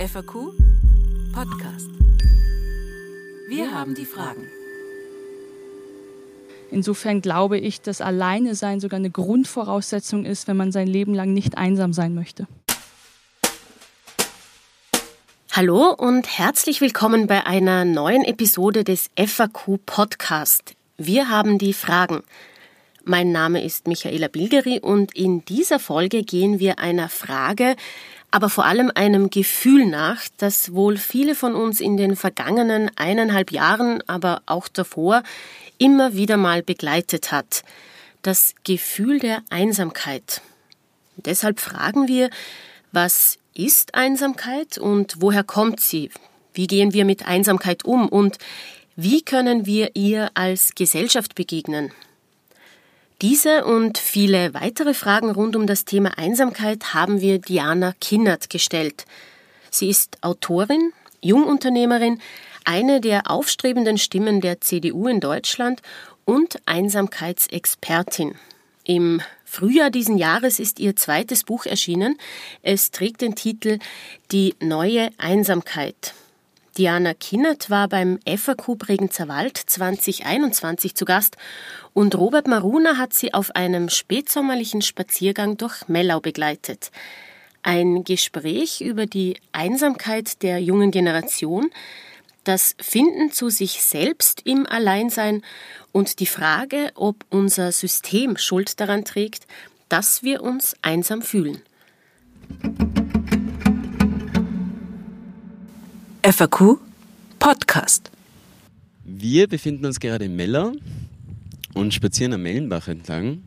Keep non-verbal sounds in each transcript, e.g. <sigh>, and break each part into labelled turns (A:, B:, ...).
A: FAQ Podcast. Wir haben die Fragen.
B: Insofern glaube ich, dass Alleine sein sogar eine Grundvoraussetzung ist, wenn man sein Leben lang nicht einsam sein möchte.
C: Hallo und herzlich willkommen bei einer neuen Episode des FAQ Podcast. Wir haben die Fragen. Mein Name ist Michaela Bilgeri und in dieser Folge gehen wir einer Frage, aber vor allem einem Gefühl nach, das wohl viele von uns in den vergangenen eineinhalb Jahren, aber auch davor immer wieder mal begleitet hat. Das Gefühl der Einsamkeit. Deshalb fragen wir, was ist Einsamkeit und woher kommt sie? Wie gehen wir mit Einsamkeit um und wie können wir ihr als Gesellschaft begegnen? Diese und viele weitere Fragen rund um das Thema Einsamkeit haben wir Diana Kinnert gestellt. Sie ist Autorin, Jungunternehmerin, eine der aufstrebenden Stimmen der CDU in Deutschland und Einsamkeitsexpertin. Im Frühjahr diesen Jahres ist ihr zweites Buch erschienen. Es trägt den Titel Die neue Einsamkeit. Diana Kinnert war beim FAQ Bregenzer Wald 2021 zu Gast und Robert Maruna hat sie auf einem spätsommerlichen Spaziergang durch Mellau begleitet. Ein Gespräch über die Einsamkeit der jungen Generation, das Finden zu sich selbst im Alleinsein und die Frage, ob unser System Schuld daran trägt, dass wir uns einsam fühlen.
A: FAQ Podcast.
D: Wir befinden uns gerade in Mellau und spazieren am Mellenbach entlang.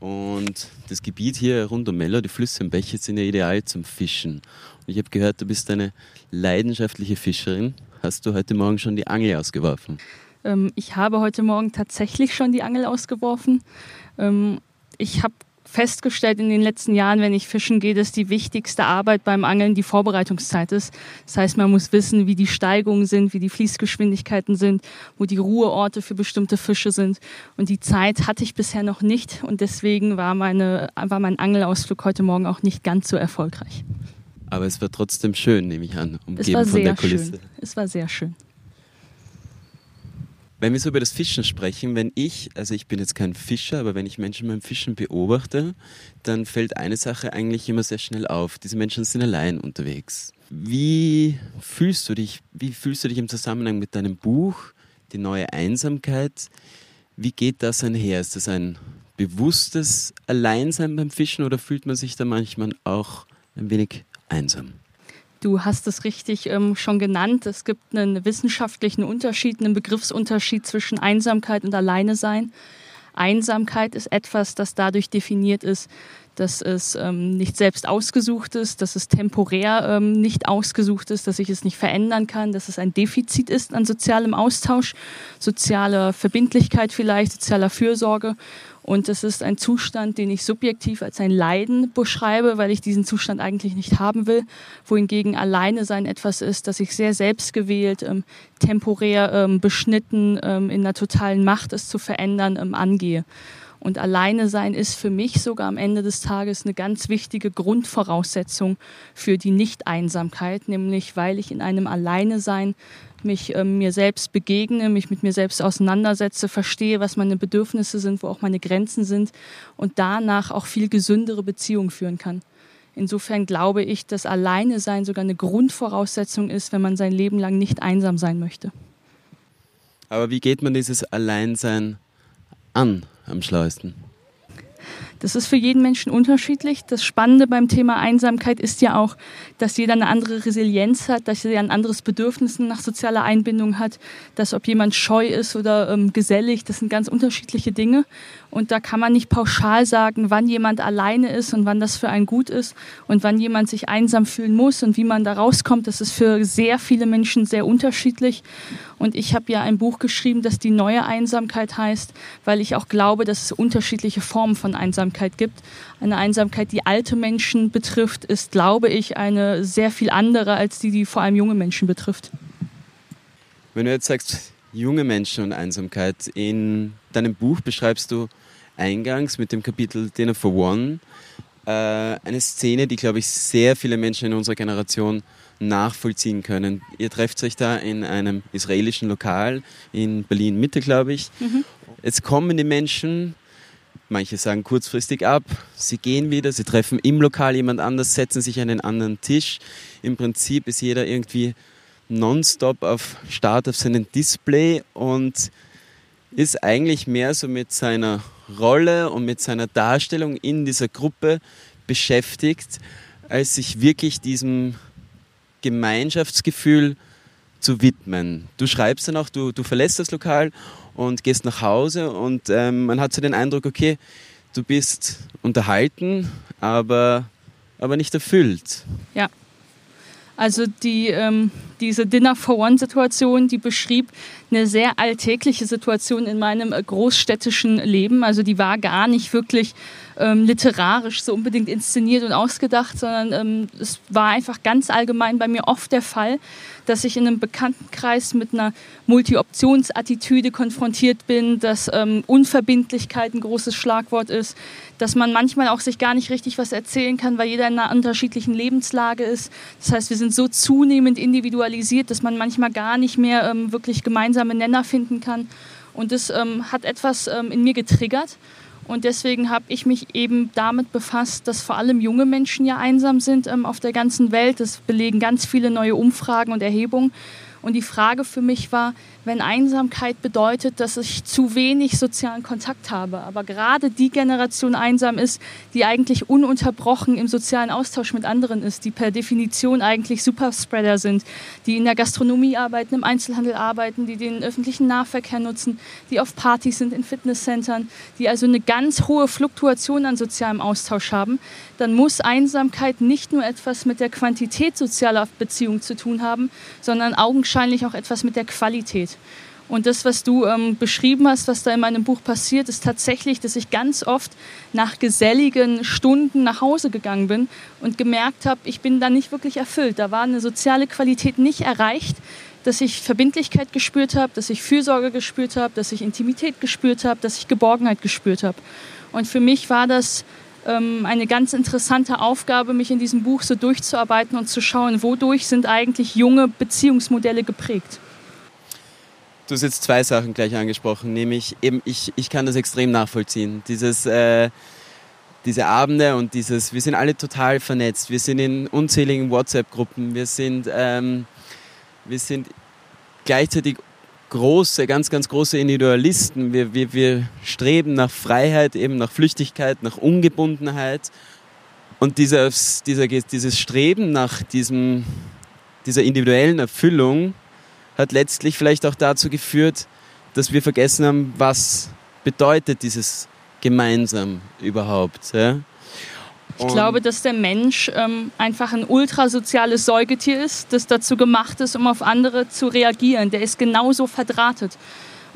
D: Und das Gebiet hier rund um Mellau, die Flüsse und Bäche sind ja ideal zum Fischen. Und ich habe gehört, du bist eine leidenschaftliche Fischerin. Hast du heute Morgen schon die Angel ausgeworfen?
B: Ähm, ich habe heute Morgen tatsächlich schon die Angel ausgeworfen. Ähm, ich habe festgestellt in den letzten Jahren, wenn ich fischen gehe, dass die wichtigste Arbeit beim Angeln die Vorbereitungszeit ist. Das heißt, man muss wissen, wie die Steigungen sind, wie die Fließgeschwindigkeiten sind, wo die Ruheorte für bestimmte Fische sind. Und die Zeit hatte ich bisher noch nicht und deswegen war, meine, war mein Angelausflug heute Morgen auch nicht ganz so erfolgreich.
D: Aber es war trotzdem schön, nehme ich an,
B: umgeben es war sehr von der Kulisse. Schön. Es war sehr schön.
D: Wenn wir so über das Fischen sprechen, wenn ich, also ich bin jetzt kein Fischer, aber wenn ich Menschen beim Fischen beobachte, dann fällt eine Sache eigentlich immer sehr schnell auf. Diese Menschen sind allein unterwegs. Wie fühlst du dich, wie fühlst du dich im Zusammenhang mit deinem Buch, die neue Einsamkeit? Wie geht das einher? Ist das ein bewusstes Alleinsein beim Fischen oder fühlt man sich da manchmal auch ein wenig einsam?
B: Du hast es richtig ähm, schon genannt. Es gibt einen wissenschaftlichen Unterschied, einen Begriffsunterschied zwischen Einsamkeit und Alleine sein. Einsamkeit ist etwas, das dadurch definiert ist, dass es ähm, nicht selbst ausgesucht ist, dass es temporär ähm, nicht ausgesucht ist, dass ich es nicht verändern kann, dass es ein Defizit ist an sozialem Austausch, sozialer Verbindlichkeit vielleicht, sozialer Fürsorge. Und es ist ein Zustand, den ich subjektiv als ein Leiden beschreibe, weil ich diesen Zustand eigentlich nicht haben will. Wohingegen alleine sein etwas ist, das ich sehr selbstgewählt, ähm, temporär ähm, beschnitten, ähm, in einer totalen Macht es zu verändern, ähm, angehe. Und alleine sein ist für mich sogar am Ende des Tages eine ganz wichtige Grundvoraussetzung für die Nicht-Einsamkeit, nämlich weil ich in einem Alleine sein mich äh, mir selbst begegne, mich mit mir selbst auseinandersetze, verstehe, was meine Bedürfnisse sind, wo auch meine Grenzen sind und danach auch viel gesündere Beziehungen führen kann. Insofern glaube ich, dass alleine sein sogar eine Grundvoraussetzung ist, wenn man sein Leben lang nicht einsam sein möchte.
D: Aber wie geht man dieses Alleinsein an am schlauesten?
B: Das ist für jeden Menschen unterschiedlich. Das Spannende beim Thema Einsamkeit ist ja auch, dass jeder eine andere Resilienz hat, dass jeder ein anderes Bedürfnis nach sozialer Einbindung hat, dass ob jemand scheu ist oder ähm, gesellig, das sind ganz unterschiedliche Dinge. Und da kann man nicht pauschal sagen, wann jemand alleine ist und wann das für einen gut ist und wann jemand sich einsam fühlen muss und wie man da rauskommt. Das ist für sehr viele Menschen sehr unterschiedlich. Und ich habe ja ein Buch geschrieben, das die neue Einsamkeit heißt, weil ich auch glaube, dass es unterschiedliche Formen von Einsamkeit gibt. Eine Einsamkeit, die alte Menschen betrifft, ist, glaube ich, eine sehr viel andere als die, die vor allem junge Menschen betrifft.
D: Wenn du jetzt sagst, junge Menschen und Einsamkeit, in deinem Buch beschreibst du eingangs mit dem Kapitel Dinner for One, äh, eine Szene, die, glaube ich, sehr viele Menschen in unserer Generation nachvollziehen können. Ihr trefft euch da in einem israelischen Lokal in Berlin Mitte, glaube ich. Mhm. Jetzt kommen die Menschen, manche sagen kurzfristig ab, sie gehen wieder, sie treffen im Lokal jemand anders, setzen sich an einen anderen Tisch. Im Prinzip ist jeder irgendwie nonstop auf Start auf seinem Display und ist eigentlich mehr so mit seiner Rolle und mit seiner Darstellung in dieser Gruppe beschäftigt, als sich wirklich diesem Gemeinschaftsgefühl zu widmen. Du schreibst dann auch, du, du verlässt das Lokal und gehst nach Hause und ähm, man hat so den Eindruck, okay, du bist unterhalten, aber, aber nicht erfüllt.
B: Ja. Also die, ähm, diese Dinner-for-One-Situation, die beschrieb eine sehr alltägliche Situation in meinem äh, großstädtischen Leben. Also die war gar nicht wirklich ähm, literarisch so unbedingt inszeniert und ausgedacht, sondern ähm, es war einfach ganz allgemein bei mir oft der Fall, dass ich in einem Bekanntenkreis mit einer Multi-Options-Attitüde konfrontiert bin, dass ähm, Unverbindlichkeit ein großes Schlagwort ist, dass man manchmal auch sich gar nicht richtig was erzählen kann, weil jeder in einer unterschiedlichen Lebenslage ist. Das heißt, wir sind so zunehmend individualisiert, dass man manchmal gar nicht mehr ähm, wirklich gemeinsame Nenner finden kann. Und das ähm, hat etwas ähm, in mir getriggert. Und deswegen habe ich mich eben damit befasst, dass vor allem junge Menschen ja einsam sind ähm, auf der ganzen Welt. Das belegen ganz viele neue Umfragen und Erhebungen. Und die Frage für mich war, wenn Einsamkeit bedeutet, dass ich zu wenig sozialen Kontakt habe, aber gerade die Generation einsam ist, die eigentlich ununterbrochen im sozialen Austausch mit anderen ist, die per Definition eigentlich Superspreader sind, die in der Gastronomie arbeiten, im Einzelhandel arbeiten, die den öffentlichen Nahverkehr nutzen, die auf Partys sind, in Fitnesscentern, die also eine ganz hohe Fluktuation an sozialem Austausch haben, dann muss Einsamkeit nicht nur etwas mit der Quantität sozialer Beziehungen zu tun haben, sondern augenscheinlich auch etwas mit der Qualität. Und das, was du ähm, beschrieben hast, was da in meinem Buch passiert, ist tatsächlich, dass ich ganz oft nach geselligen Stunden nach Hause gegangen bin und gemerkt habe, ich bin da nicht wirklich erfüllt. Da war eine soziale Qualität nicht erreicht, dass ich Verbindlichkeit gespürt habe, dass ich Fürsorge gespürt habe, dass ich Intimität gespürt habe, dass ich Geborgenheit gespürt habe. Und für mich war das ähm, eine ganz interessante Aufgabe, mich in diesem Buch so durchzuarbeiten und zu schauen, wodurch sind eigentlich junge Beziehungsmodelle geprägt.
D: Du hast jetzt zwei Sachen gleich angesprochen, nämlich eben ich, ich kann das extrem nachvollziehen. Dieses, äh, diese Abende und dieses, wir sind alle total vernetzt, wir sind in unzähligen WhatsApp-Gruppen, wir sind, ähm, wir sind gleichzeitig große, ganz, ganz große Individualisten. Wir, wir, wir streben nach Freiheit, eben nach Flüchtigkeit, nach Ungebundenheit. Und dieses, dieser, dieses Streben nach diesem, dieser individuellen Erfüllung hat letztlich vielleicht auch dazu geführt, dass wir vergessen haben, was bedeutet dieses gemeinsam überhaupt. Ja?
B: Ich glaube, dass der Mensch ähm, einfach ein ultrasoziales Säugetier ist, das dazu gemacht ist, um auf andere zu reagieren. Der ist genauso verdrahtet.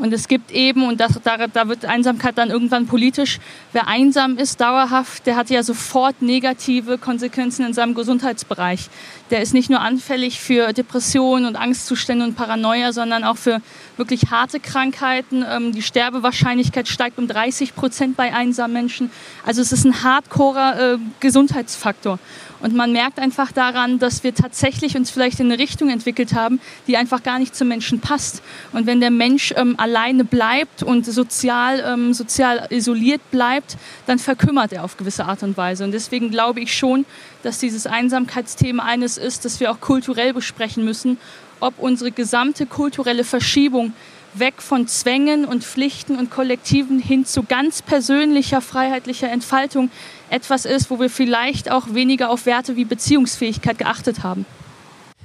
B: Und es gibt eben, und das, da, da wird Einsamkeit dann irgendwann politisch, wer einsam ist dauerhaft, der hat ja sofort negative Konsequenzen in seinem Gesundheitsbereich. Der ist nicht nur anfällig für Depressionen und Angstzustände und Paranoia, sondern auch für wirklich harte Krankheiten. Ähm, die Sterbewahrscheinlichkeit steigt um 30 Prozent bei einsamen Menschen. Also es ist ein hardcorer äh, Gesundheitsfaktor. Und man merkt einfach daran, dass wir tatsächlich uns vielleicht in eine Richtung entwickelt haben, die einfach gar nicht zum Menschen passt. Und wenn der Mensch ähm, alleine bleibt und sozial, ähm, sozial isoliert bleibt, dann verkümmert er auf gewisse Art und Weise. Und deswegen glaube ich schon, dass dieses Einsamkeitsthema eines ist, das wir auch kulturell besprechen müssen, ob unsere gesamte kulturelle Verschiebung weg von Zwängen und Pflichten und Kollektiven hin zu ganz persönlicher, freiheitlicher Entfaltung etwas ist, wo wir vielleicht auch weniger auf Werte wie Beziehungsfähigkeit geachtet haben.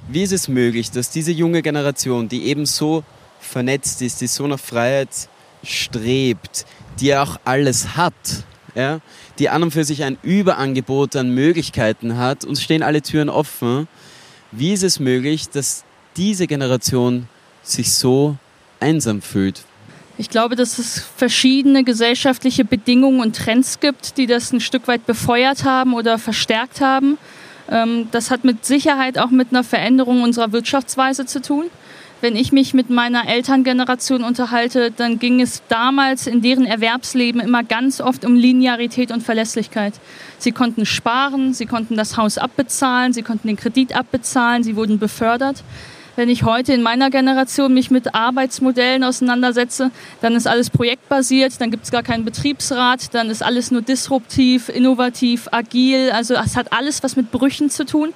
D: Wie ist es möglich, dass diese junge Generation, die eben so vernetzt ist, die so nach Freiheit strebt, die auch alles hat, ja, die an und für sich ein Überangebot an Möglichkeiten hat, uns stehen alle Türen offen. Wie ist es möglich, dass diese Generation sich so einsam fühlt?
B: Ich glaube, dass es verschiedene gesellschaftliche Bedingungen und Trends gibt, die das ein Stück weit befeuert haben oder verstärkt haben. Ähm, das hat mit Sicherheit auch mit einer Veränderung unserer Wirtschaftsweise zu tun wenn ich mich mit meiner Elterngeneration unterhalte, dann ging es damals in deren Erwerbsleben immer ganz oft um Linearität und Verlässlichkeit. Sie konnten sparen, sie konnten das Haus abbezahlen, sie konnten den Kredit abbezahlen, sie wurden befördert. Wenn ich heute in meiner Generation mich mit Arbeitsmodellen auseinandersetze, dann ist alles projektbasiert, dann gibt es gar keinen Betriebsrat, dann ist alles nur disruptiv, innovativ, agil. Also es hat alles was mit Brüchen zu tun.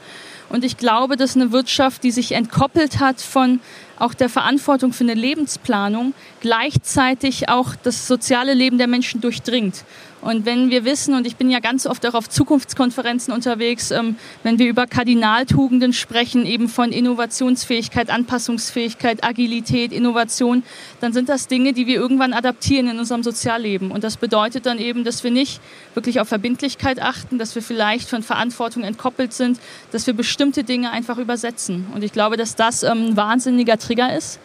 B: Und ich glaube, dass eine Wirtschaft, die sich entkoppelt hat von auch der Verantwortung für eine Lebensplanung, gleichzeitig auch das soziale Leben der Menschen durchdringt. Und wenn wir wissen, und ich bin ja ganz oft auch auf Zukunftskonferenzen unterwegs, ähm, wenn wir über Kardinaltugenden sprechen, eben von Innovationsfähigkeit, Anpassungsfähigkeit, Agilität, Innovation, dann sind das Dinge, die wir irgendwann adaptieren in unserem Sozialleben. Und das bedeutet dann eben, dass wir nicht wirklich auf Verbindlichkeit achten, dass wir vielleicht von Verantwortung entkoppelt sind, dass wir bestimmte Dinge einfach übersetzen. Und ich glaube, dass das ähm, ein wahnsinniger Trigger ist.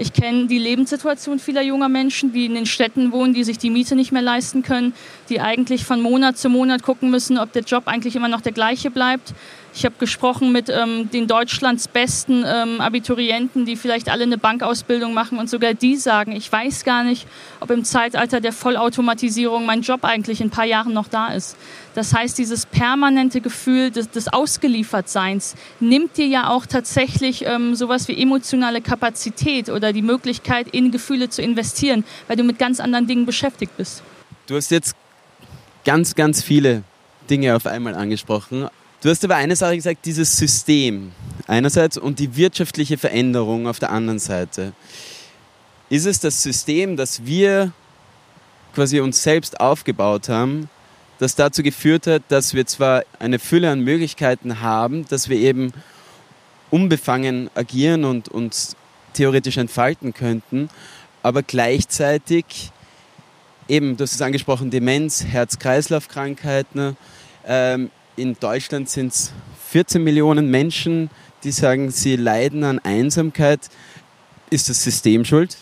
B: Ich kenne die Lebenssituation vieler junger Menschen, die in den Städten wohnen, die sich die Miete nicht mehr leisten können, die eigentlich von Monat zu Monat gucken müssen, ob der Job eigentlich immer noch der gleiche bleibt. Ich habe gesprochen mit ähm, den Deutschlands besten ähm, Abiturienten, die vielleicht alle eine Bankausbildung machen und sogar die sagen, ich weiß gar nicht, ob im Zeitalter der Vollautomatisierung mein Job eigentlich in ein paar Jahren noch da ist. Das heißt, dieses permanente Gefühl des, des Ausgeliefertseins nimmt dir ja auch tatsächlich ähm, sowas wie emotionale Kapazität oder die Möglichkeit, in Gefühle zu investieren, weil du mit ganz anderen Dingen beschäftigt bist.
D: Du hast jetzt ganz, ganz viele Dinge auf einmal angesprochen. Du hast aber eine Sache gesagt, dieses System einerseits und die wirtschaftliche Veränderung auf der anderen Seite. Ist es das System, das wir quasi uns selbst aufgebaut haben, das dazu geführt hat, dass wir zwar eine Fülle an Möglichkeiten haben, dass wir eben unbefangen agieren und uns theoretisch entfalten könnten, aber gleichzeitig eben, du hast es angesprochen, Demenz, Herz-Kreislauf-Krankheiten, ähm, in Deutschland sind es 14 Millionen Menschen, die sagen, sie leiden an Einsamkeit. Ist das System schuld?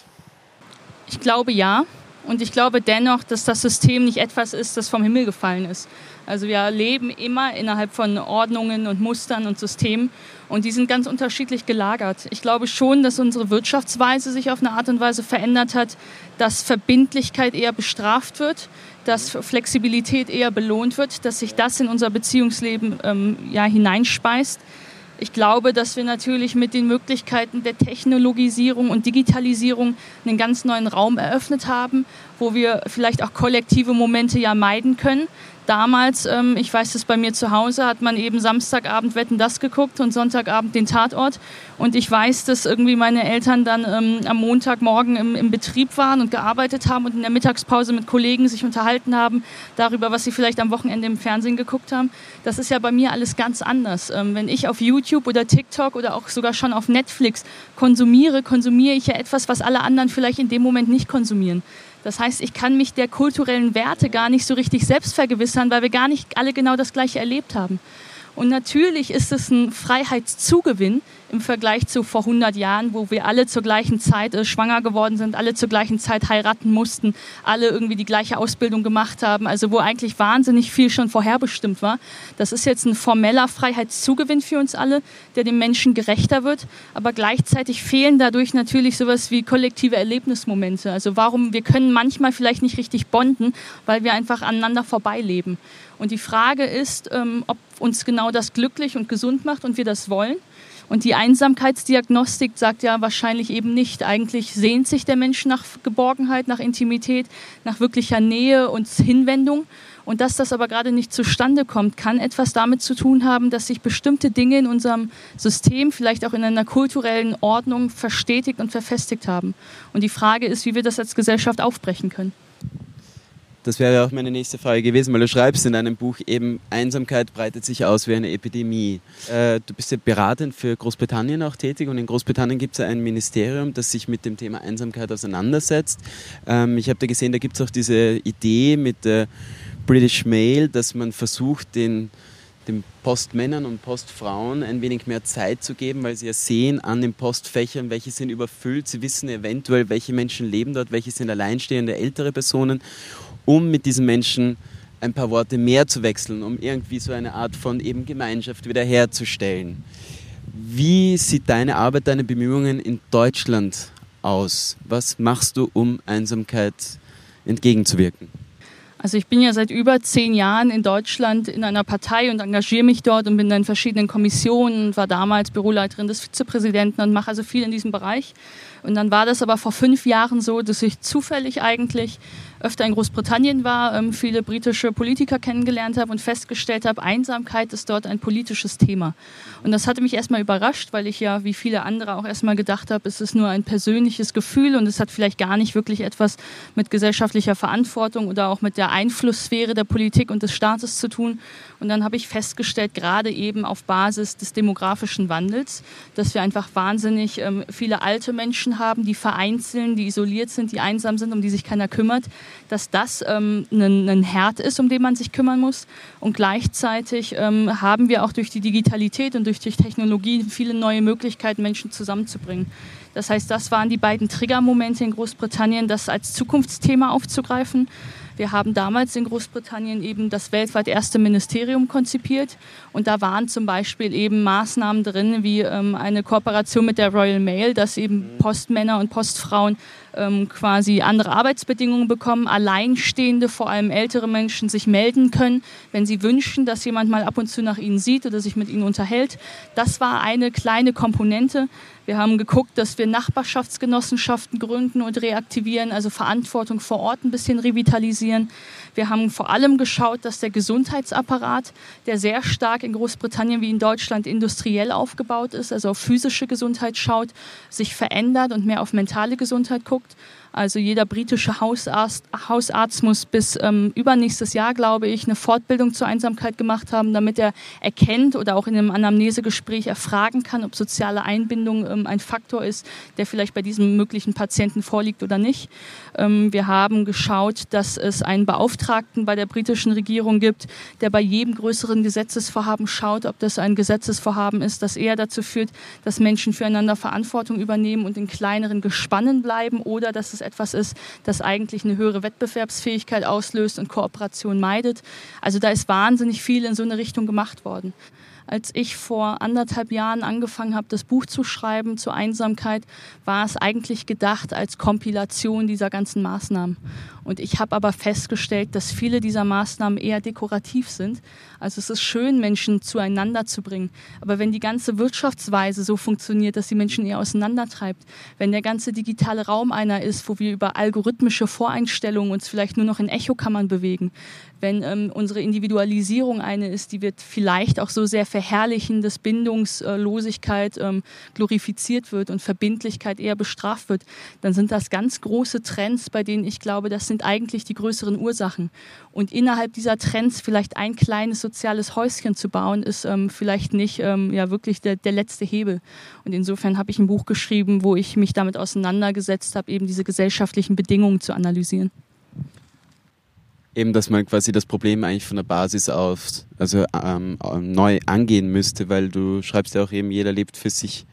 B: Ich glaube ja. Und ich glaube dennoch, dass das System nicht etwas ist, das vom Himmel gefallen ist. Also wir leben immer innerhalb von Ordnungen und Mustern und Systemen und die sind ganz unterschiedlich gelagert. Ich glaube schon, dass unsere Wirtschaftsweise sich auf eine Art und Weise verändert hat, dass Verbindlichkeit eher bestraft wird, dass Flexibilität eher belohnt wird, dass sich das in unser Beziehungsleben ähm, ja, hineinspeist. Ich glaube, dass wir natürlich mit den Möglichkeiten der Technologisierung und Digitalisierung einen ganz neuen Raum eröffnet haben, wo wir vielleicht auch kollektive Momente ja meiden können damals, ähm, ich weiß es bei mir zu Hause, hat man eben Samstagabend Wetten das geguckt und Sonntagabend den Tatort. Und ich weiß, dass irgendwie meine Eltern dann ähm, am Montagmorgen im, im Betrieb waren und gearbeitet haben und in der Mittagspause mit Kollegen sich unterhalten haben darüber, was sie vielleicht am Wochenende im Fernsehen geguckt haben. Das ist ja bei mir alles ganz anders. Ähm, wenn ich auf YouTube oder TikTok oder auch sogar schon auf Netflix konsumiere, konsumiere ich ja etwas, was alle anderen vielleicht in dem Moment nicht konsumieren. Das heißt, ich kann mich der kulturellen Werte gar nicht so richtig selbst vergewissern, weil wir gar nicht alle genau das Gleiche erlebt haben. Und natürlich ist es ein Freiheitszugewinn im Vergleich zu vor 100 Jahren, wo wir alle zur gleichen Zeit äh, schwanger geworden sind, alle zur gleichen Zeit heiraten mussten, alle irgendwie die gleiche Ausbildung gemacht haben, also wo eigentlich wahnsinnig viel schon vorherbestimmt war. Das ist jetzt ein formeller Freiheitszugewinn für uns alle, der dem Menschen gerechter wird, aber gleichzeitig fehlen dadurch natürlich sowas wie kollektive Erlebnismomente. Also warum, wir können manchmal vielleicht nicht richtig bonden, weil wir einfach aneinander vorbeileben. Und die Frage ist, ähm, ob uns genau das glücklich und gesund macht und wir das wollen. Und die Einsamkeitsdiagnostik sagt ja wahrscheinlich eben nicht. Eigentlich sehnt sich der Mensch nach Geborgenheit, nach Intimität, nach wirklicher Nähe und Hinwendung. Und dass das aber gerade nicht zustande kommt, kann etwas damit zu tun haben, dass sich bestimmte Dinge in unserem System, vielleicht auch in einer kulturellen Ordnung, verstetigt und verfestigt haben. Und die Frage ist, wie wir das als Gesellschaft aufbrechen können.
D: Das wäre auch meine nächste Frage gewesen, weil du schreibst in deinem Buch eben, Einsamkeit breitet sich aus wie eine Epidemie. Äh, du bist ja beratend für Großbritannien auch tätig und in Großbritannien gibt es ja ein Ministerium, das sich mit dem Thema Einsamkeit auseinandersetzt. Ähm, ich habe da gesehen, da gibt es auch diese Idee mit der British Mail, dass man versucht, den den Postmännern und Postfrauen ein wenig mehr Zeit zu geben, weil sie ja sehen an den Postfächern, welche sind überfüllt. Sie wissen eventuell, welche Menschen leben dort, welche sind alleinstehende ältere Personen um mit diesen Menschen ein paar Worte mehr zu wechseln, um irgendwie so eine Art von eben Gemeinschaft wiederherzustellen. Wie sieht deine Arbeit, deine Bemühungen in Deutschland aus? Was machst du, um Einsamkeit entgegenzuwirken?
B: Also ich bin ja seit über zehn Jahren in Deutschland in einer Partei und engagiere mich dort und bin in verschiedenen Kommissionen, war damals Büroleiterin des Vizepräsidenten und mache also viel in diesem Bereich. Und dann war das aber vor fünf Jahren so, dass ich zufällig eigentlich öfter in Großbritannien war, ähm, viele britische Politiker kennengelernt habe und festgestellt habe, Einsamkeit ist dort ein politisches Thema. Und das hatte mich erstmal überrascht, weil ich ja wie viele andere auch erstmal gedacht habe, es ist nur ein persönliches Gefühl und es hat vielleicht gar nicht wirklich etwas mit gesellschaftlicher Verantwortung oder auch mit der Einflusssphäre der Politik und des Staates zu tun. Und dann habe ich festgestellt, gerade eben auf Basis des demografischen Wandels, dass wir einfach wahnsinnig ähm, viele alte Menschen haben, die vereinzeln, die isoliert sind, die einsam sind, um die sich keiner kümmert, dass das ähm, ein, ein Herd ist, um den man sich kümmern muss. Und gleichzeitig ähm, haben wir auch durch die Digitalität und durch die Technologie viele neue Möglichkeiten, Menschen zusammenzubringen. Das heißt, das waren die beiden Triggermomente in Großbritannien, das als Zukunftsthema aufzugreifen. Wir haben damals in Großbritannien eben das weltweit erste Ministerium konzipiert und da waren zum Beispiel eben Maßnahmen drin wie ähm, eine Kooperation mit der Royal Mail, dass eben Postmänner und Postfrauen ähm, quasi andere Arbeitsbedingungen bekommen, alleinstehende, vor allem ältere Menschen sich melden können, wenn sie wünschen, dass jemand mal ab und zu nach ihnen sieht oder sich mit ihnen unterhält. Das war eine kleine Komponente. Wir haben geguckt, dass wir Nachbarschaftsgenossenschaften gründen und reaktivieren, also Verantwortung vor Ort ein bisschen revitalisieren. Wir haben vor allem geschaut, dass der Gesundheitsapparat, der sehr stark in Großbritannien wie in Deutschland industriell aufgebaut ist, also auf physische Gesundheit schaut, sich verändert und mehr auf mentale Gesundheit guckt. Also jeder britische Hausarzt, Hausarzt muss bis ähm, übernächstes Jahr, glaube ich, eine Fortbildung zur Einsamkeit gemacht haben, damit er erkennt oder auch in einem Anamnesegespräch erfragen kann, ob soziale Einbindung ähm, ein Faktor ist, der vielleicht bei diesem möglichen Patienten vorliegt oder nicht. Ähm, wir haben geschaut, dass es einen Beauftragten bei der britischen Regierung gibt, der bei jedem größeren Gesetzesvorhaben schaut, ob das ein Gesetzesvorhaben ist, das eher dazu führt, dass Menschen füreinander Verantwortung übernehmen und in kleineren Gespannen bleiben oder dass es es etwas ist, das eigentlich eine höhere Wettbewerbsfähigkeit auslöst und Kooperation meidet. Also da ist wahnsinnig viel in so eine Richtung gemacht worden. Als ich vor anderthalb Jahren angefangen habe, das Buch zu schreiben zur Einsamkeit, war es eigentlich gedacht als Kompilation dieser ganzen Maßnahmen. Und ich habe aber festgestellt, dass viele dieser Maßnahmen eher dekorativ sind. Also es ist schön, Menschen zueinander zu bringen. Aber wenn die ganze Wirtschaftsweise so funktioniert, dass die Menschen eher auseinandertreibt, wenn der ganze digitale Raum einer ist, wo wir über algorithmische Voreinstellungen uns vielleicht nur noch in Echokammern bewegen, wenn ähm, unsere Individualisierung eine ist, die wird vielleicht auch so sehr verherrlichen, dass Bindungslosigkeit ähm, glorifiziert wird und Verbindlichkeit eher bestraft wird, dann sind das ganz große Trends, bei denen ich glaube, das sind eigentlich die größeren Ursachen. Und innerhalb dieser Trends vielleicht ein kleines soziales Häuschen zu bauen, ist ähm, vielleicht nicht ähm, ja wirklich der, der letzte Hebel. Und insofern habe ich ein Buch geschrieben, wo ich mich damit auseinandergesetzt habe, eben diese gesellschaftlichen Bedingungen zu analysieren
D: eben, dass man quasi das Problem eigentlich von der Basis aus also ähm, neu angehen müsste, weil du schreibst ja auch eben, jeder lebt für sich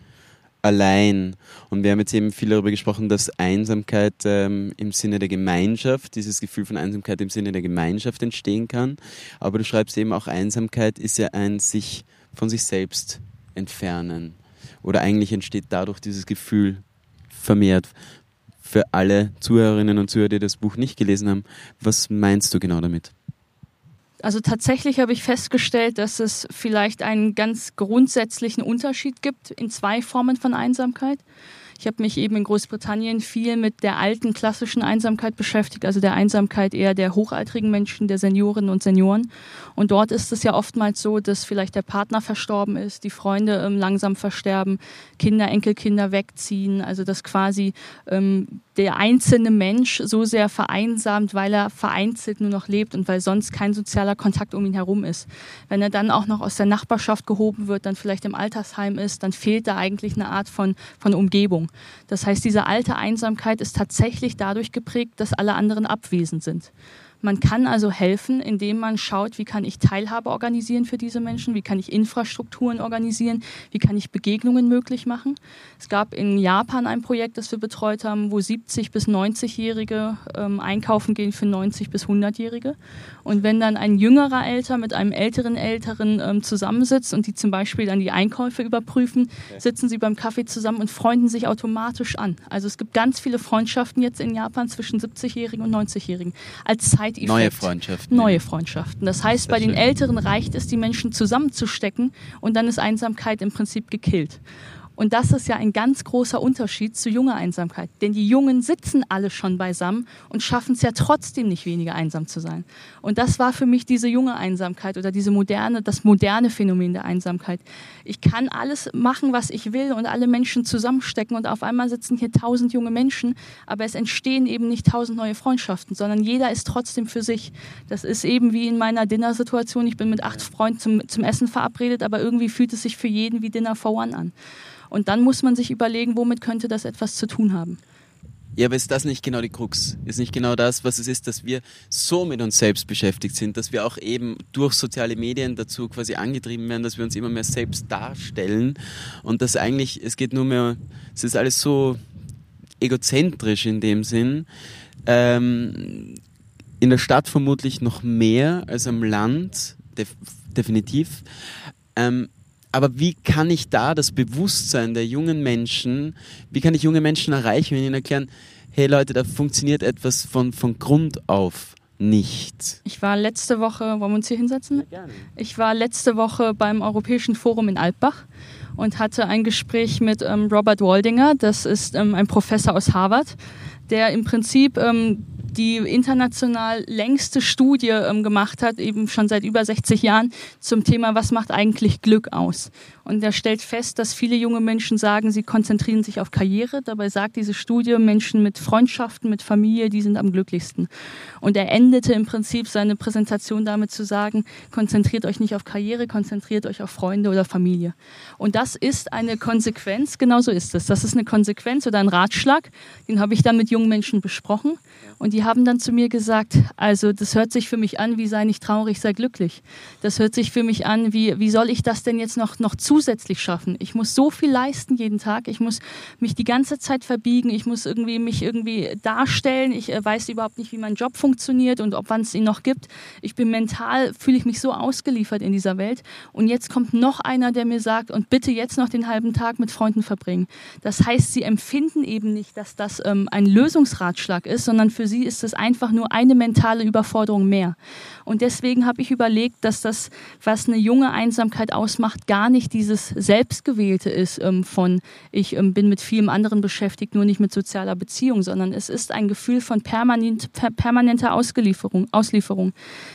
D: allein. Und wir haben jetzt eben viel darüber gesprochen, dass Einsamkeit ähm, im Sinne der Gemeinschaft, dieses Gefühl von Einsamkeit im Sinne der Gemeinschaft entstehen kann. Aber du schreibst eben auch, Einsamkeit ist ja ein sich von sich selbst entfernen. Oder eigentlich entsteht dadurch dieses Gefühl vermehrt für alle Zuhörerinnen und Zuhörer, die das Buch nicht gelesen haben, was meinst du genau damit?
B: Also tatsächlich habe ich festgestellt, dass es vielleicht einen ganz grundsätzlichen Unterschied gibt in zwei Formen von Einsamkeit. Ich habe mich eben in Großbritannien viel mit der alten klassischen Einsamkeit beschäftigt, also der Einsamkeit eher der hochaltrigen Menschen, der Seniorinnen und Senioren. Und dort ist es ja oftmals so, dass vielleicht der Partner verstorben ist, die Freunde ähm, langsam versterben, Kinder, Enkelkinder wegziehen, also dass quasi ähm, der einzelne Mensch so sehr vereinsamt, weil er vereinzelt nur noch lebt und weil sonst kein sozialer Kontakt um ihn herum ist. Wenn er dann auch noch aus der Nachbarschaft gehoben wird, dann vielleicht im Altersheim ist, dann fehlt da eigentlich eine Art von, von Umgebung. Das heißt, diese alte Einsamkeit ist tatsächlich dadurch geprägt, dass alle anderen abwesend sind. Man kann also helfen, indem man schaut, wie kann ich Teilhabe organisieren für diese Menschen, wie kann ich Infrastrukturen organisieren, wie kann ich Begegnungen möglich machen. Es gab in Japan ein Projekt, das wir betreut haben, wo 70 bis 90-Jährige ähm, einkaufen gehen für 90 bis 100-Jährige. Und wenn dann ein jüngerer Älter mit einem älteren Älteren ähm, zusammensitzt und die zum Beispiel dann die Einkäufe überprüfen, sitzen sie beim Kaffee zusammen und freunden sich automatisch an. Also es gibt ganz viele Freundschaften jetzt in Japan zwischen 70-Jährigen und 90-Jährigen als Zeiteffekt.
D: Neue Freundschaften.
B: Neue Freundschaften. Das heißt, bei den Älteren reicht es, die Menschen zusammenzustecken und dann ist Einsamkeit im Prinzip gekillt. Und das ist ja ein ganz großer Unterschied zu junger Einsamkeit. Denn die Jungen sitzen alle schon beisammen und schaffen es ja trotzdem nicht weniger einsam zu sein. Und das war für mich diese junge Einsamkeit oder diese moderne, das moderne Phänomen der Einsamkeit. Ich kann alles machen, was ich will und alle Menschen zusammenstecken und auf einmal sitzen hier tausend junge Menschen, aber es entstehen eben nicht tausend neue Freundschaften, sondern jeder ist trotzdem für sich. Das ist eben wie in meiner Dinnersituation. Ich bin mit acht Freunden zum, zum Essen verabredet, aber irgendwie fühlt es sich für jeden wie Dinner for One an. Und dann muss man sich überlegen, womit könnte das etwas zu tun haben.
D: Ja, aber ist das nicht genau die Krux? Ist nicht genau das, was es ist, dass wir so mit uns selbst beschäftigt sind, dass wir auch eben durch soziale Medien dazu quasi angetrieben werden, dass wir uns immer mehr selbst darstellen und dass eigentlich, es geht nur mehr, es ist alles so egozentrisch in dem Sinn. Ähm, in der Stadt vermutlich noch mehr als am Land, def definitiv. Ähm, aber wie kann ich da das Bewusstsein der jungen Menschen, wie kann ich junge Menschen erreichen, wenn ich ihnen erklären, hey Leute, da funktioniert etwas von, von Grund auf nicht.
B: Ich war letzte Woche, wollen wir uns hier hinsetzen? Ja, gerne. Ich war letzte Woche beim Europäischen Forum in Altbach und hatte ein Gespräch mit ähm, Robert Waldinger, das ist ähm, ein Professor aus Harvard, der im Prinzip ähm, die international längste Studie ähm, gemacht hat, eben schon seit über 60 Jahren, zum Thema, was macht eigentlich Glück aus. Und er stellt fest, dass viele junge Menschen sagen, sie konzentrieren sich auf Karriere. Dabei sagt diese Studie, Menschen mit Freundschaften, mit Familie, die sind am glücklichsten. Und er endete im Prinzip seine Präsentation damit zu sagen, konzentriert euch nicht auf Karriere, konzentriert euch auf Freunde oder Familie. Und das ist eine Konsequenz, genau so ist es. Das ist eine Konsequenz oder ein Ratschlag, den habe ich dann mit jungen Menschen besprochen. Und die haben dann zu mir gesagt, also das hört sich für mich an, wie sei nicht traurig, sei glücklich. Das hört sich für mich an, wie, wie soll ich das denn jetzt noch, noch zusätzlich schaffen? Ich muss so viel leisten jeden Tag, ich muss mich die ganze Zeit verbiegen, ich muss irgendwie mich irgendwie darstellen, ich äh, weiß überhaupt nicht, wie mein Job funktioniert und ob wann es ihn noch gibt. Ich bin mental, fühle ich mich so ausgeliefert in dieser Welt. Und jetzt kommt noch einer, der mir sagt, und bitte jetzt noch den halben Tag mit Freunden verbringen. Das heißt, sie empfinden eben nicht, dass das ähm, ein Lösungsratschlag ist, sondern für sie ist es einfach nur eine mentale Überforderung mehr. Und deswegen habe ich überlegt, dass das, was eine junge Einsamkeit ausmacht, gar nicht dieses Selbstgewählte ist ähm, von ich ähm, bin mit vielem anderen beschäftigt, nur nicht mit sozialer Beziehung, sondern es ist ein Gefühl von permanent, per, permanenter Auslieferung. Auslieferung.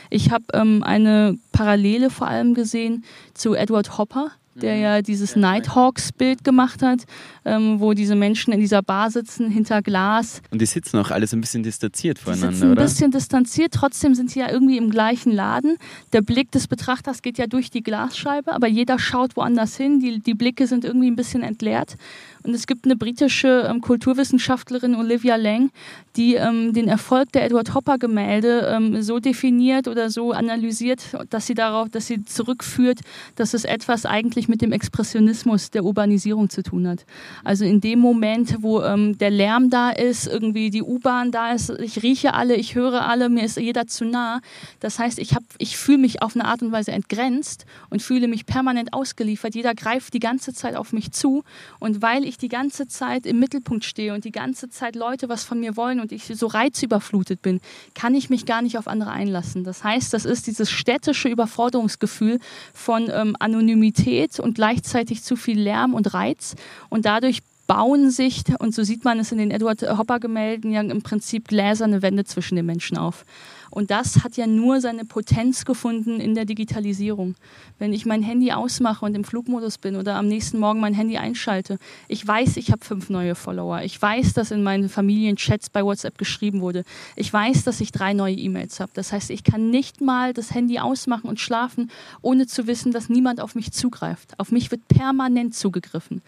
B: Ich habe ähm, eine Parallele vor allem gesehen zu Edward Hopper, der mhm. ja dieses Nighthawks-Bild gemacht hat, ähm, wo diese Menschen in dieser Bar sitzen, hinter Glas.
D: Und die sitzen auch alle so ein bisschen distanziert voneinander,
B: die sitzen ein bisschen distanziert, trotzdem sind sie ja irgendwie im gleichen Laden. Der Blick des Betrachters geht ja durch die Glasscheibe, aber jeder schaut woanders hin. Die, die Blicke sind irgendwie ein bisschen entleert. Und es gibt eine britische ähm, Kulturwissenschaftlerin, Olivia Lang, die ähm, den Erfolg der Edward Hopper Gemälde ähm, so definiert oder so analysiert, dass sie darauf, dass sie zurückführt, dass es etwas eigentlich mit dem Expressionismus der Urbanisierung zu tun hat. Also in dem Moment, wo ähm, der Lärm da ist, irgendwie die U-Bahn da ist, ich rieche alle, ich höre alle, mir ist jeder zu nah. Das heißt, ich ich fühle mich auf eine Art und Weise entgrenzt und fühle mich permanent ausgeliefert. Jeder greift die ganze Zeit auf mich zu und weil ich die ganze Zeit im Mittelpunkt stehe und die ganze Zeit Leute was von mir wollen und ich so reizüberflutet bin, kann ich mich gar nicht auf andere einlassen. Das heißt, das ist dieses städtische Überforderungsgefühl von ähm, Anonymität und gleichzeitig zu viel Lärm und Reiz und dadurch bauen sich, und so sieht man es in den Edward Hopper Gemälden, ja im Prinzip gläserne Wände zwischen den Menschen auf. Und das hat ja nur seine Potenz gefunden in der Digitalisierung. Wenn ich mein Handy ausmache und im Flugmodus bin oder am nächsten Morgen mein Handy einschalte, ich weiß, ich habe fünf neue Follower. Ich weiß, dass in meinen Familienchats bei WhatsApp geschrieben wurde. Ich weiß, dass ich drei neue E-Mails habe. Das heißt, ich kann nicht mal das Handy ausmachen und schlafen, ohne zu wissen, dass niemand auf mich zugreift. Auf mich wird permanent zugegriffen.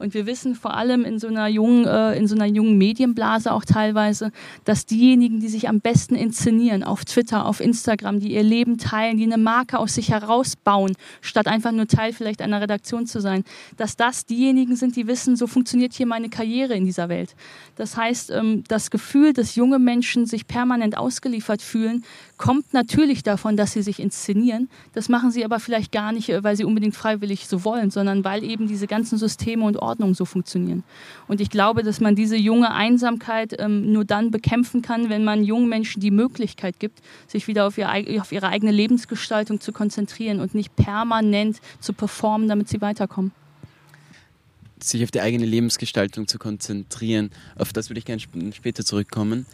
B: Und wir wissen vor allem in so einer jungen, äh, in so einer jungen Medienblase auch teilweise, dass diejenigen, die sich am besten inszenieren, auf Twitter, auf Instagram, die ihr Leben teilen, die eine Marke aus sich herausbauen, statt einfach nur Teil vielleicht einer Redaktion zu sein, dass das diejenigen sind, die wissen, so funktioniert hier meine Karriere in dieser Welt. Das heißt, ähm, das Gefühl, dass junge Menschen sich permanent ausgeliefert fühlen, kommt natürlich davon, dass sie sich inszenieren. Das machen sie aber vielleicht gar nicht, äh, weil sie unbedingt freiwillig so wollen, sondern weil eben diese ganzen Systeme und Ordnungen so funktionieren. Und ich glaube, dass man diese junge Einsamkeit ähm, nur dann bekämpfen kann, wenn man jungen Menschen die Möglichkeit gibt, sich wieder auf, ihr, auf ihre eigene Lebensgestaltung zu konzentrieren und nicht permanent zu performen, damit sie weiterkommen
D: sich auf die eigene Lebensgestaltung zu konzentrieren. Auf das würde ich gerne später zurückkommen.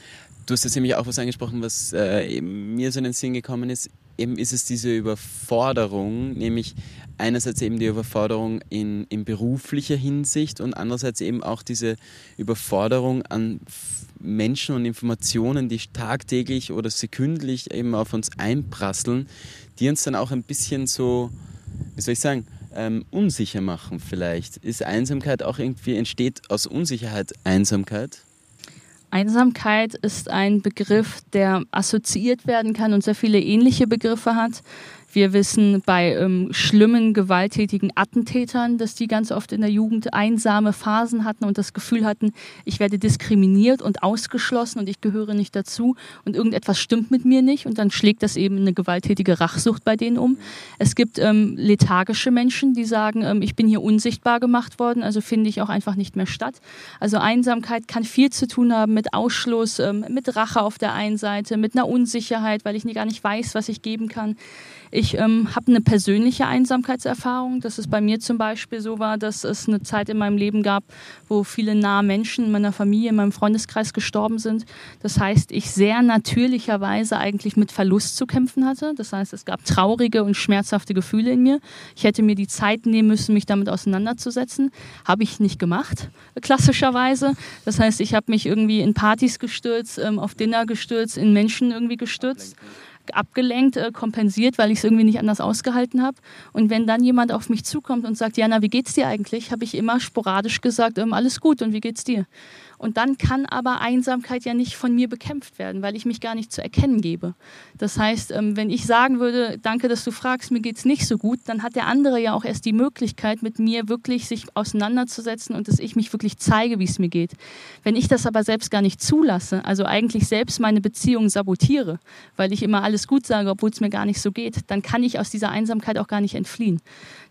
D: Du hast jetzt nämlich auch was angesprochen, was äh, mir so in den Sinn gekommen ist. Eben ist es diese Überforderung, nämlich einerseits eben die Überforderung in, in beruflicher Hinsicht und andererseits eben auch diese Überforderung an Menschen und Informationen, die tagtäglich oder sekündlich eben auf uns einprasseln, die uns dann auch ein bisschen so, wie soll ich sagen, ähm, unsicher machen vielleicht. Ist Einsamkeit auch irgendwie, entsteht aus Unsicherheit Einsamkeit?
B: Einsamkeit ist ein Begriff, der assoziiert werden kann und sehr viele ähnliche Begriffe hat. Wir wissen bei ähm, schlimmen, gewalttätigen Attentätern, dass die ganz oft in der Jugend einsame Phasen hatten und das Gefühl hatten, ich werde diskriminiert und ausgeschlossen und ich gehöre nicht dazu und irgendetwas stimmt mit mir nicht und dann schlägt das eben eine gewalttätige Rachsucht bei denen um. Es gibt ähm, lethargische Menschen, die sagen, ähm, ich bin hier unsichtbar gemacht worden, also finde ich auch einfach nicht mehr statt. Also Einsamkeit kann viel zu tun haben mit Ausschluss, ähm, mit Rache auf der einen Seite, mit einer Unsicherheit, weil ich gar nicht weiß, was ich geben kann. Ich ähm, habe eine persönliche Einsamkeitserfahrung, dass es bei mir zum Beispiel so war, dass es eine Zeit in meinem Leben gab, wo viele nahe Menschen in meiner Familie, in meinem Freundeskreis gestorben sind. Das heißt, ich sehr natürlicherweise eigentlich mit Verlust zu kämpfen hatte. Das heißt, es gab traurige und schmerzhafte Gefühle in mir. Ich hätte mir die Zeit nehmen müssen, mich damit auseinanderzusetzen. Habe ich nicht gemacht, klassischerweise. Das heißt, ich habe mich irgendwie in Partys gestürzt, ähm, auf Dinner gestürzt, in Menschen irgendwie gestürzt abgelenkt, äh, kompensiert, weil ich es irgendwie nicht anders ausgehalten habe. Und wenn dann jemand auf mich zukommt und sagt, Jana, wie geht's dir eigentlich, habe ich immer sporadisch gesagt, ähm, alles gut und wie geht's dir? Und dann kann aber Einsamkeit ja nicht von mir bekämpft werden, weil ich mich gar nicht zu erkennen gebe. Das heißt, ähm, wenn ich sagen würde, danke, dass du fragst, mir geht's nicht so gut, dann hat der andere ja auch erst die Möglichkeit, mit mir wirklich sich auseinanderzusetzen und dass ich mich wirklich zeige, wie es mir geht. Wenn ich das aber selbst gar nicht zulasse, also eigentlich selbst meine Beziehung sabotiere, weil ich immer alles gut sage, obwohl es mir gar nicht so geht, dann kann ich aus dieser Einsamkeit auch gar nicht entfliehen.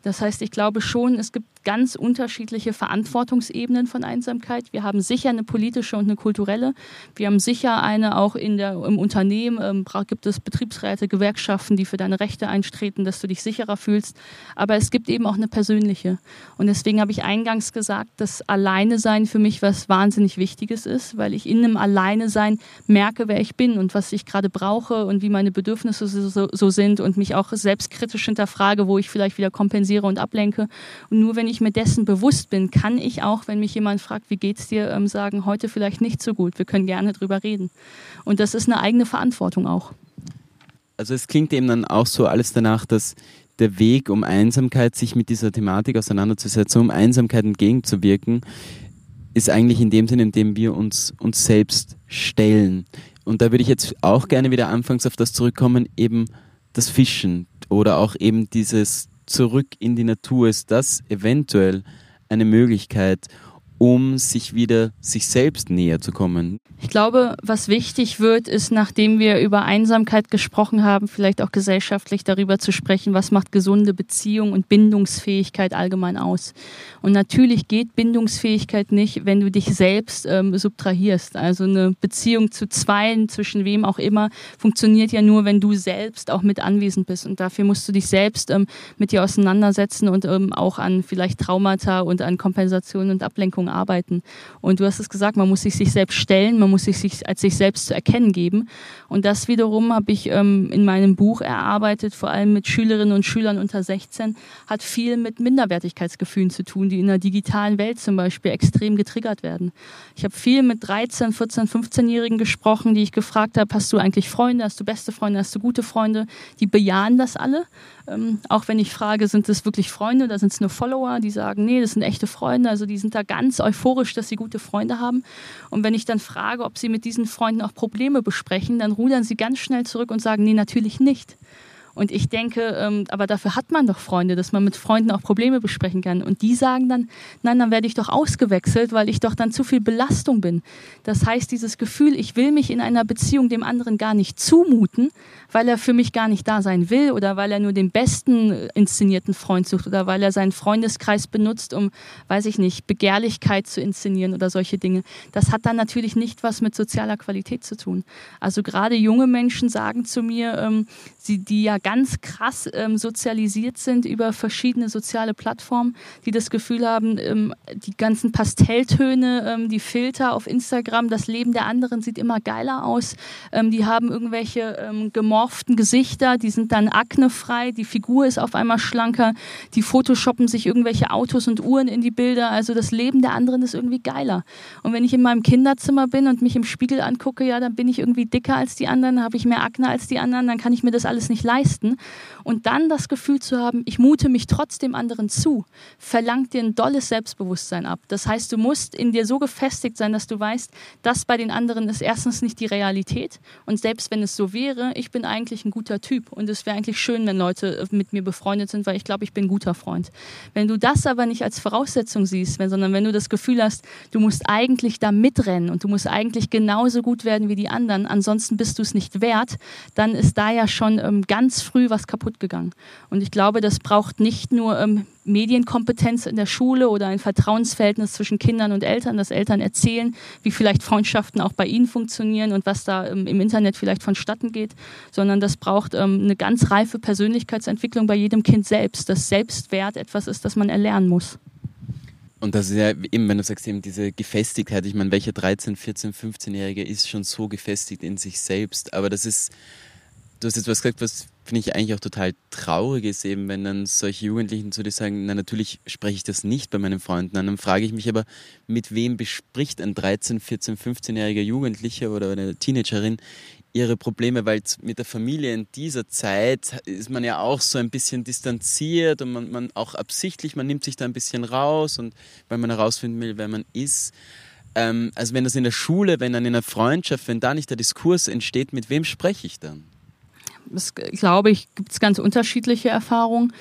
B: Das heißt, ich glaube schon, es gibt ganz unterschiedliche Verantwortungsebenen von Einsamkeit. Wir haben sicher eine politische und eine kulturelle. Wir haben sicher eine auch in der, im Unternehmen. Ähm, gibt es Betriebsräte, Gewerkschaften, die für deine Rechte eintreten, dass du dich sicherer fühlst. Aber es gibt eben auch eine persönliche. Und deswegen habe ich eingangs gesagt, dass Alleine sein für mich was wahnsinnig Wichtiges ist, weil ich in einem Alleine sein merke, wer ich bin und was ich gerade brauche und wie meine Bedürfnisse so, so sind und mich auch selbstkritisch hinterfrage, wo ich vielleicht wieder kompensiere und ablenke. Und nur wenn ich mir dessen bewusst bin, kann ich auch, wenn mich jemand fragt, wie geht's dir, ähm, sagen, heute vielleicht nicht so gut. Wir können gerne drüber reden. Und das ist eine eigene Verantwortung auch.
D: Also es klingt eben dann auch so alles danach, dass der Weg, um Einsamkeit, sich mit dieser Thematik auseinanderzusetzen, um Einsamkeit entgegenzuwirken, ist eigentlich in dem Sinne, in dem wir uns uns selbst stellen. Und da würde ich jetzt auch gerne wieder anfangs auf das zurückkommen, eben das Fischen oder auch eben dieses zurück in die Natur ist das eventuell eine Möglichkeit, um sich wieder sich selbst näher zu kommen.
B: Ich glaube, was wichtig wird, ist, nachdem wir über Einsamkeit gesprochen haben, vielleicht auch gesellschaftlich darüber zu sprechen, was macht gesunde Beziehung und Bindungsfähigkeit allgemein aus. Und natürlich geht Bindungsfähigkeit nicht, wenn du dich selbst ähm, subtrahierst. Also eine Beziehung zu zweien, zwischen wem auch immer, funktioniert ja nur, wenn du selbst auch mit anwesend bist. Und dafür musst du dich selbst ähm, mit dir auseinandersetzen und ähm, auch an vielleicht Traumata und an Kompensation und Ablenkung arbeiten. Und du hast es gesagt, man muss sich sich selbst stellen, man muss sich, sich als sich selbst zu erkennen geben. Und das wiederum habe ich ähm, in meinem Buch erarbeitet, vor allem mit Schülerinnen und Schülern unter 16, hat viel mit Minderwertigkeitsgefühlen zu tun, die in der digitalen Welt zum Beispiel extrem getriggert werden. Ich habe viel mit 13, 14, 15-Jährigen gesprochen, die ich gefragt habe, hast du eigentlich Freunde, hast du beste Freunde, hast du gute Freunde? Die bejahen das alle ähm, auch wenn ich frage, sind das wirklich Freunde oder sind es nur Follower, die sagen, nee, das sind echte Freunde. Also die sind da ganz ganz euphorisch, dass sie gute Freunde haben. Und wenn ich dann frage, ob sie mit diesen Freunden auch Probleme besprechen, dann rudern sie ganz schnell zurück und sagen, nee, natürlich nicht. Und ich denke, ähm, aber dafür hat man doch Freunde, dass man mit Freunden auch Probleme besprechen kann. Und die sagen dann, nein, dann werde ich doch ausgewechselt, weil ich doch dann zu viel Belastung bin. Das heißt, dieses Gefühl, ich will mich in einer Beziehung dem anderen gar nicht zumuten, weil er für mich gar nicht da sein will oder weil er nur den besten inszenierten Freund sucht oder weil er seinen Freundeskreis benutzt, um, weiß ich nicht, Begehrlichkeit zu inszenieren oder solche Dinge. Das hat dann natürlich nicht was mit sozialer Qualität zu tun. Also gerade junge Menschen sagen zu mir, ähm, sie, die ja ganz krass ähm, sozialisiert sind über verschiedene soziale Plattformen, die das Gefühl haben, ähm, die ganzen Pastelltöne, ähm, die Filter auf Instagram, das Leben der anderen sieht immer geiler aus. Ähm, die haben irgendwelche ähm, gemorften Gesichter, die sind dann aknefrei, die Figur ist auf einmal schlanker, die photoshoppen sich irgendwelche Autos und Uhren in die Bilder. Also das Leben der anderen ist irgendwie geiler. Und wenn ich in meinem Kinderzimmer bin und mich im Spiegel angucke, ja, dann bin ich irgendwie dicker als die anderen, habe ich mehr Akne als die anderen, dann kann ich mir das alles nicht leisten. Und dann das Gefühl zu haben, ich mute mich trotzdem anderen zu, verlangt dir ein dolles Selbstbewusstsein ab. Das heißt, du musst in dir so gefestigt sein, dass du weißt, das bei den anderen ist erstens nicht die Realität. Und selbst wenn es so wäre, ich bin eigentlich ein guter Typ. Und es wäre eigentlich schön, wenn Leute mit mir befreundet sind, weil ich glaube, ich bin ein guter Freund. Wenn du das aber nicht als Voraussetzung siehst, sondern wenn du das Gefühl hast, du musst eigentlich da mitrennen und du musst eigentlich genauso gut werden wie die anderen, ansonsten bist du es nicht wert, dann ist da ja schon ähm, ganz früh was kaputt gegangen. Und ich glaube, das braucht nicht nur ähm, Medienkompetenz in der Schule oder ein Vertrauensverhältnis zwischen Kindern und Eltern, dass Eltern erzählen, wie vielleicht Freundschaften auch bei ihnen funktionieren und was da ähm, im Internet vielleicht vonstatten geht, sondern das braucht ähm, eine ganz reife Persönlichkeitsentwicklung bei jedem Kind selbst, dass Selbstwert etwas ist, das man erlernen muss.
D: Und das ist ja eben, wenn du sagst, eben diese Gefestigkeit, ich meine, welcher 13, 14, 15-Jährige ist schon so gefestigt in sich selbst, aber das ist, du hast jetzt was gesagt, was finde ich eigentlich auch total traurig ist, eben wenn dann solche Jugendlichen zu dir sagen, na natürlich spreche ich das nicht bei meinen Freunden an. Dann frage ich mich aber, mit wem bespricht ein 13, 14, 15-jähriger Jugendlicher oder eine Teenagerin ihre Probleme, weil mit der Familie in dieser Zeit ist man ja auch so ein bisschen distanziert und man, man auch absichtlich, man nimmt sich da ein bisschen raus und weil man herausfinden will, wer man ist. Ähm, also wenn das in der Schule, wenn dann in einer Freundschaft, wenn da nicht der Diskurs entsteht, mit wem spreche ich dann?
B: Es, glaube ich, gibt es ganz unterschiedliche Erfahrungen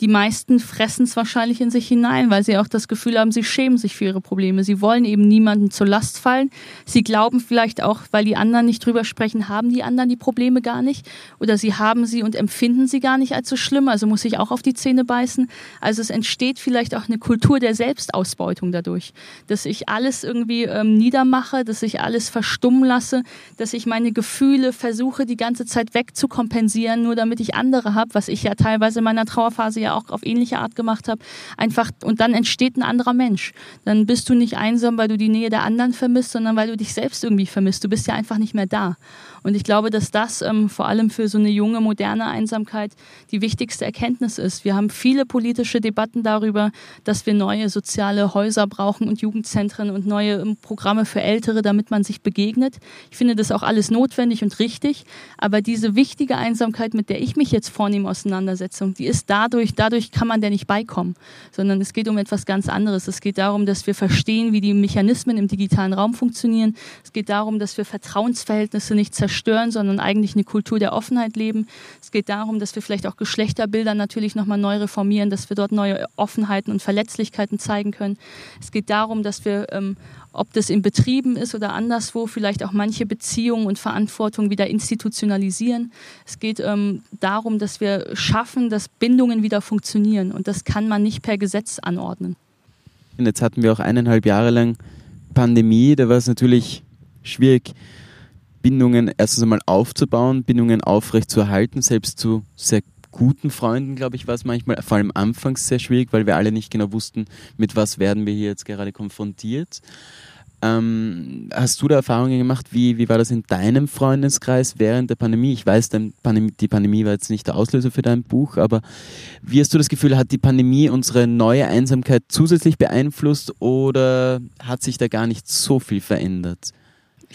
B: die meisten fressen es wahrscheinlich in sich hinein, weil sie auch das Gefühl haben, sie schämen sich für ihre Probleme. Sie wollen eben niemandem zur Last fallen. Sie glauben vielleicht auch, weil die anderen nicht drüber sprechen, haben die anderen die Probleme gar nicht. Oder sie haben sie und empfinden sie gar nicht als so schlimm. Also muss ich auch auf die Zähne beißen. Also es entsteht vielleicht auch eine Kultur der Selbstausbeutung dadurch. Dass ich alles irgendwie ähm, niedermache, dass ich alles verstummen lasse, dass ich meine Gefühle versuche, die ganze Zeit wegzukompensieren, nur damit ich andere habe, was ich ja teilweise in meiner Trauerphase ja auch auf ähnliche Art gemacht habe, einfach und dann entsteht ein anderer Mensch. Dann bist du nicht einsam, weil du die Nähe der anderen vermisst, sondern weil du dich selbst irgendwie vermisst. Du bist ja einfach nicht mehr da. Und ich glaube, dass das ähm, vor allem für so eine junge, moderne Einsamkeit die wichtigste Erkenntnis ist. Wir haben viele politische Debatten darüber, dass wir neue soziale Häuser brauchen und Jugendzentren und neue ähm, Programme für Ältere, damit man sich begegnet. Ich finde das auch alles notwendig und richtig. Aber diese wichtige Einsamkeit, mit der ich mich jetzt vornehme, Auseinandersetzung, die ist dadurch, dadurch kann man der nicht beikommen, sondern es geht um etwas ganz anderes. Es geht darum, dass wir verstehen, wie die Mechanismen im digitalen Raum funktionieren. Es geht darum, dass wir Vertrauensverhältnisse nicht zerstören zerstören, sondern eigentlich eine Kultur der Offenheit leben. Es geht darum, dass wir vielleicht auch Geschlechterbilder natürlich nochmal neu reformieren, dass wir dort neue Offenheiten und Verletzlichkeiten zeigen können. Es geht darum, dass wir, ähm, ob das in Betrieben ist oder anderswo, vielleicht auch manche Beziehungen und Verantwortung wieder institutionalisieren. Es geht ähm, darum, dass wir schaffen, dass Bindungen wieder funktionieren. Und das kann man nicht per Gesetz anordnen.
D: Und jetzt hatten wir auch eineinhalb Jahre lang Pandemie, da war es natürlich schwierig, Bindungen erstens einmal aufzubauen, Bindungen aufrecht zu erhalten, selbst zu sehr guten Freunden, glaube ich, war es manchmal, vor allem anfangs sehr schwierig, weil wir alle nicht genau wussten, mit was werden wir hier jetzt gerade konfrontiert. Ähm, hast du da Erfahrungen gemacht? Wie, wie war das in deinem Freundeskreis während der Pandemie? Ich weiß, Pandemie, die Pandemie war jetzt nicht der Auslöser für dein Buch, aber wie hast du das Gefühl, hat die Pandemie unsere neue Einsamkeit zusätzlich beeinflusst oder hat sich da gar nicht so viel verändert?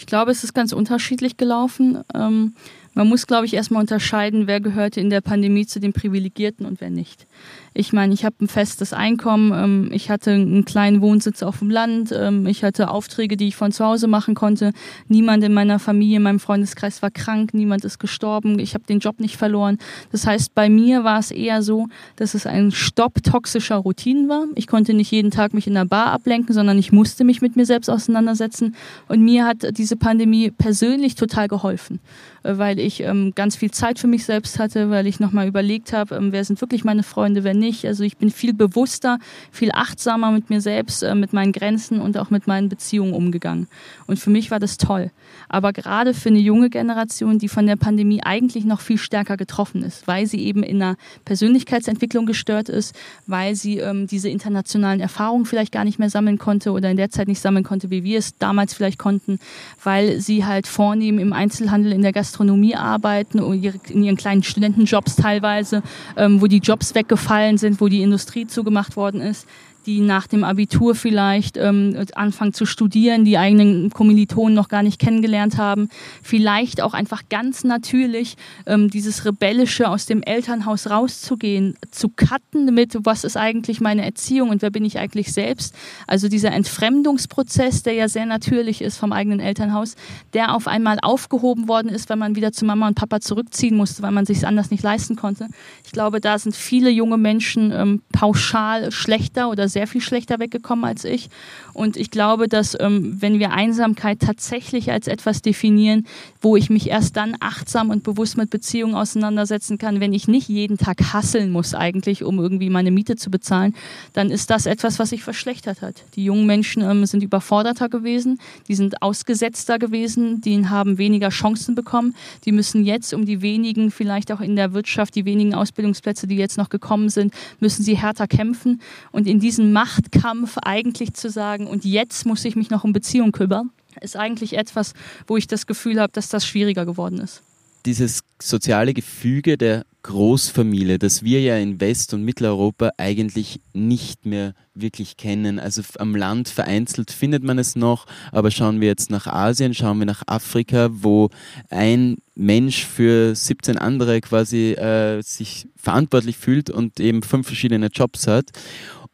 B: Ich glaube, es ist ganz unterschiedlich gelaufen. Ähm, man muss, glaube ich, erstmal unterscheiden, wer gehörte in der Pandemie zu den Privilegierten und wer nicht. Ich meine, ich habe ein festes Einkommen, ähm, ich hatte einen kleinen Wohnsitz auf dem Land, ähm, ich hatte Aufträge, die ich von zu Hause machen konnte. Niemand in meiner Familie, in meinem Freundeskreis war krank, niemand ist gestorben, ich habe den Job nicht verloren. Das heißt, bei mir war es eher so, dass es ein Stopp toxischer Routinen war. Ich konnte nicht jeden Tag mich in der Bar ablenken, sondern ich musste mich mit mir selbst auseinandersetzen. Und mir hat diese Pandemie persönlich total geholfen. Äh, weil ich ähm, ganz viel Zeit für mich selbst hatte, weil ich nochmal überlegt habe, wer sind wirklich meine Freunde, wer nicht. Also ich bin viel bewusster, viel achtsamer mit mir selbst, äh, mit meinen Grenzen und auch mit meinen Beziehungen umgegangen. Und für mich war das toll. Aber gerade für eine junge Generation, die von der Pandemie eigentlich noch viel stärker getroffen ist, weil sie eben in einer Persönlichkeitsentwicklung gestört ist, weil sie ähm, diese internationalen Erfahrungen vielleicht gar nicht mehr sammeln konnte oder in der Zeit nicht sammeln konnte, wie wir es damals vielleicht konnten, weil sie halt vornehmen im Einzelhandel, in der Gastronomie, arbeiten, in ihren kleinen Studentenjobs teilweise, ähm, wo die Jobs weggefallen sind, wo die Industrie zugemacht worden ist die nach dem Abitur vielleicht ähm, anfangen zu studieren, die eigenen Kommilitonen noch gar nicht kennengelernt haben, vielleicht auch einfach ganz natürlich ähm, dieses Rebellische aus dem Elternhaus rauszugehen, zu cutten mit, was ist eigentlich meine Erziehung und wer bin ich eigentlich selbst. Also dieser Entfremdungsprozess, der ja sehr natürlich ist vom eigenen Elternhaus, der auf einmal aufgehoben worden ist, weil man wieder zu Mama und Papa zurückziehen musste, weil man sich anders nicht leisten konnte. Ich glaube, da sind viele junge Menschen ähm, pauschal schlechter oder sehr viel schlechter weggekommen als ich. Und ich glaube, dass ähm, wenn wir Einsamkeit tatsächlich als etwas definieren, wo ich mich erst dann achtsam und bewusst mit Beziehungen auseinandersetzen kann, wenn ich nicht jeden Tag hasseln muss eigentlich, um irgendwie meine Miete zu bezahlen, dann ist das etwas, was sich verschlechtert hat. Die jungen Menschen ähm, sind überforderter gewesen, die sind ausgesetzter gewesen, die haben weniger Chancen bekommen, die müssen jetzt um die wenigen, vielleicht auch in der Wirtschaft, die wenigen Ausbildungsplätze, die jetzt noch gekommen sind, müssen sie härter kämpfen. Und in diesem Machtkampf eigentlich zu sagen, und jetzt muss ich mich noch um Beziehung kümmern, ist eigentlich etwas, wo ich das Gefühl habe, dass das schwieriger geworden ist.
D: Dieses soziale Gefüge der Großfamilie, das wir ja in West- und Mitteleuropa eigentlich nicht mehr wirklich kennen. Also am Land vereinzelt findet man es noch, aber schauen wir jetzt nach Asien, schauen wir nach Afrika, wo ein Mensch für 17 andere quasi äh, sich verantwortlich fühlt und eben fünf verschiedene Jobs hat.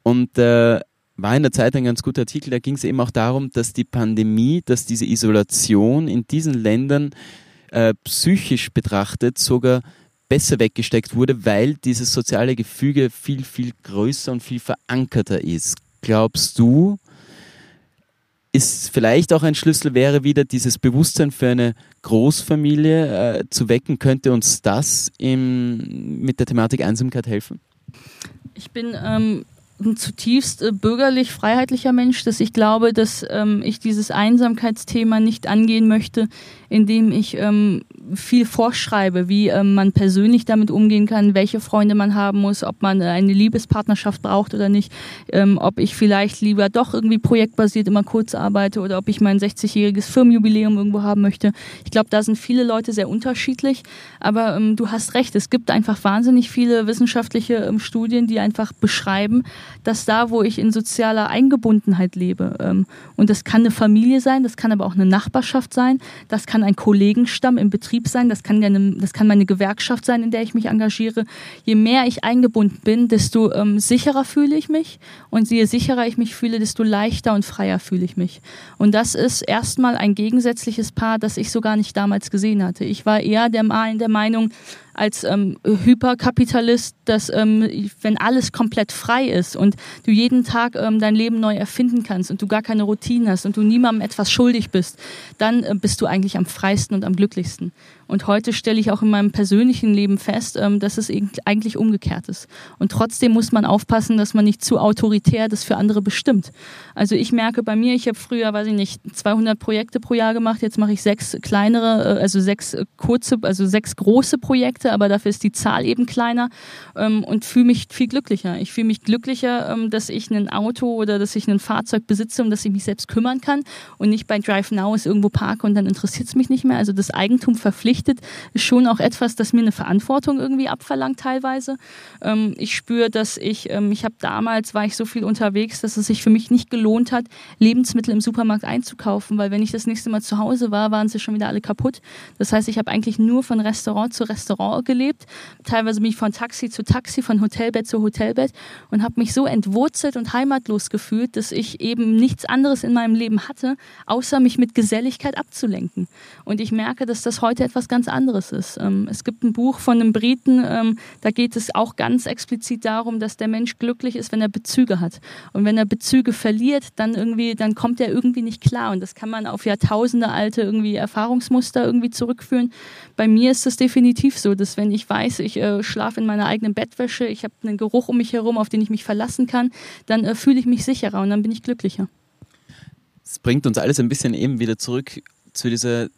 D: Und äh, war in der Zeit ein ganz guter Artikel, da ging es eben auch darum, dass die Pandemie, dass diese Isolation in diesen Ländern äh, psychisch betrachtet sogar besser weggesteckt wurde, weil dieses soziale Gefüge viel, viel größer und viel verankerter ist. Glaubst du, ist vielleicht auch ein Schlüssel wäre wieder dieses Bewusstsein für eine Großfamilie äh, zu wecken, könnte uns das im, mit der Thematik Einsamkeit helfen?
B: Ich bin ähm, ein zutiefst äh, bürgerlich, freiheitlicher Mensch, dass ich glaube, dass ähm, ich dieses Einsamkeitsthema nicht angehen möchte, indem ich ähm, viel vorschreibe, wie ähm, man persönlich damit umgehen kann, welche Freunde man haben muss, ob man äh, eine Liebespartnerschaft braucht oder nicht, ähm, ob ich vielleicht lieber doch irgendwie projektbasiert immer kurz arbeite oder ob ich mein 60-jähriges Firmenjubiläum irgendwo haben möchte. Ich glaube, da sind viele Leute sehr unterschiedlich, aber ähm, du hast recht, es gibt einfach wahnsinnig viele wissenschaftliche ähm, Studien, die einfach beschreiben, dass da, wo ich in sozialer Eingebundenheit lebe, ähm, und das kann eine Familie sein, das kann aber auch eine Nachbarschaft sein, das kann ein Kollegenstamm im Betrieb sein, das kann, eine, das kann meine Gewerkschaft sein, in der ich mich engagiere. Je mehr ich eingebunden bin, desto ähm, sicherer fühle ich mich und je sicherer ich mich fühle, desto leichter und freier fühle ich mich. Und das ist erstmal ein gegensätzliches Paar, das ich so gar nicht damals gesehen hatte. Ich war eher der, der Meinung, als ähm, Hyperkapitalist, dass ähm, wenn alles komplett frei ist und du jeden Tag ähm, dein Leben neu erfinden kannst und du gar keine Routine hast und du niemandem etwas schuldig bist, dann äh, bist du eigentlich am freisten und am glücklichsten. Und heute stelle ich auch in meinem persönlichen Leben fest, ähm, dass es eigentlich umgekehrt ist. Und trotzdem muss man aufpassen, dass man nicht zu autoritär das für andere bestimmt. Also ich merke bei mir, ich habe früher, weiß ich nicht, 200 Projekte pro Jahr gemacht. Jetzt mache ich sechs kleinere, äh, also sechs kurze, also sechs große Projekte, aber dafür ist die Zahl eben kleiner ähm, und fühle mich viel glücklicher. Ich fühle mich glücklicher, ähm, dass ich ein Auto oder dass ich ein Fahrzeug besitze, um das ich mich selbst kümmern kann und nicht bei Drive Now ist irgendwo parke und dann interessiert es mich nicht mehr. Also das Eigentum verpflichtet ist schon auch etwas, das mir eine Verantwortung irgendwie abverlangt teilweise. Ähm, ich spüre, dass ich, ähm, ich habe damals, war ich so viel unterwegs, dass es sich für mich nicht gelohnt hat, Lebensmittel im Supermarkt einzukaufen, weil wenn ich das nächste Mal zu Hause war, waren sie schon wieder alle kaputt. Das heißt, ich habe eigentlich nur von Restaurant zu Restaurant gelebt. Teilweise bin ich von Taxi zu Taxi, von Hotelbett zu Hotelbett und habe mich so entwurzelt und heimatlos gefühlt, dass ich eben nichts anderes in meinem Leben hatte, außer mich mit Geselligkeit abzulenken. Und ich merke, dass das heute etwas ganz anderes ist. Ähm, es gibt ein Buch von einem Briten, ähm, da geht es auch ganz explizit darum, dass der Mensch glücklich ist, wenn er Bezüge hat. Und wenn er Bezüge verliert, dann irgendwie, dann kommt er irgendwie nicht klar. Und das kann man auf Jahrtausende alte irgendwie Erfahrungsmuster irgendwie zurückführen. Bei mir ist es definitiv so, dass wenn ich weiß, ich äh, schlafe in meiner eigenen Bettwäsche, ich habe einen Geruch um mich herum, auf den ich mich verlassen kann, dann äh, fühle ich mich sicherer und dann bin ich glücklicher.
D: Es bringt uns alles ein bisschen eben wieder zurück zu dieser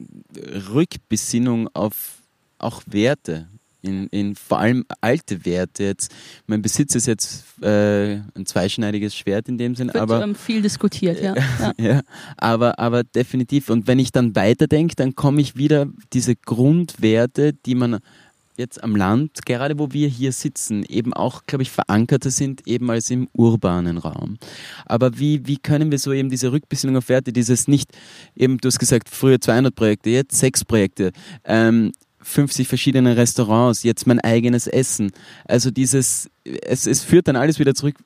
D: Rückbesinnung auf auch Werte, in, in vor allem alte Werte. Jetzt, mein Besitz ist jetzt äh, ein zweischneidiges Schwert in dem Sinn,
B: Wird,
D: aber
B: ähm, viel diskutiert, ja. <laughs> ja.
D: ja, aber, aber definitiv. Und wenn ich dann weiterdenke, dann komme ich wieder diese Grundwerte, die man jetzt am Land, gerade wo wir hier sitzen, eben auch, glaube ich, verankerter sind, eben als im urbanen Raum. Aber wie, wie können wir so eben diese Rückbesinnung auf Werte, dieses nicht, eben, du hast gesagt, früher 200 Projekte, jetzt sechs Projekte, ähm, 50 verschiedene Restaurants, jetzt mein eigenes Essen. Also dieses, es, es führt dann alles wieder zurück.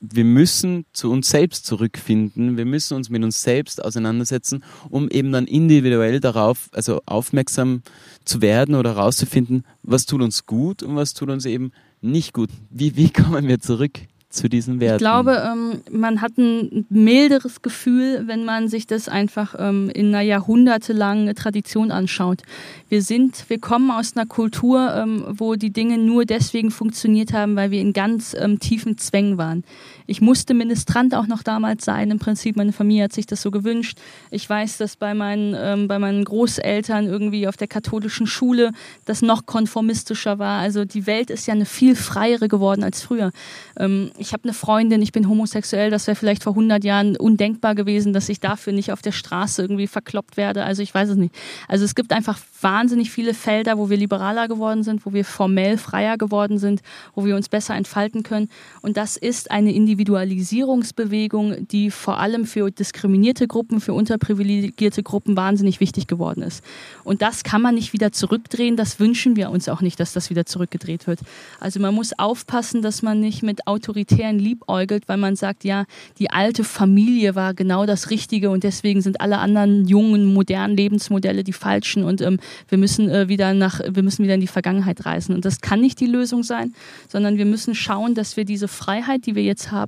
D: Wir müssen zu uns selbst zurückfinden. Wir müssen uns mit uns selbst auseinandersetzen, um eben dann individuell darauf, also aufmerksam zu werden oder herauszufinden, was tut uns gut und was tut uns eben nicht gut. Wie, wie <laughs> kommen wir zurück zu diesen Werten?
B: Ich glaube, ähm, man hat ein milderes Gefühl, wenn man sich das einfach ähm, in einer jahrhundertelangen Tradition anschaut. Wir sind, wir kommen aus einer Kultur, ähm, wo die Dinge nur deswegen funktioniert haben, weil wir in ganz ähm, tiefen Zwängen waren. Ich musste Ministrant auch noch damals sein. Im Prinzip, meine Familie hat sich das so gewünscht. Ich weiß, dass bei meinen, ähm, bei meinen Großeltern irgendwie auf der katholischen Schule das noch konformistischer war. Also die Welt ist ja eine viel freiere geworden als früher. Ähm, ich habe eine Freundin, ich bin homosexuell. Das wäre vielleicht vor 100 Jahren undenkbar gewesen, dass ich dafür nicht auf der Straße irgendwie verkloppt werde. Also ich weiß es nicht. Also es gibt einfach wahnsinnig viele Felder, wo wir liberaler geworden sind, wo wir formell freier geworden sind, wo wir uns besser entfalten können. Und das ist eine Individualisierungsbewegung, die vor allem für diskriminierte Gruppen, für unterprivilegierte Gruppen wahnsinnig wichtig geworden ist. Und das kann man nicht wieder zurückdrehen. Das wünschen wir uns auch nicht, dass das wieder zurückgedreht wird. Also man muss aufpassen, dass man nicht mit autoritären liebäugelt, weil man sagt, ja, die alte Familie war genau das Richtige und deswegen sind alle anderen jungen, modernen Lebensmodelle die falschen und ähm, wir müssen äh, wieder nach, wir müssen wieder in die Vergangenheit reisen. Und das kann nicht die Lösung sein, sondern wir müssen schauen, dass wir diese Freiheit, die wir jetzt haben,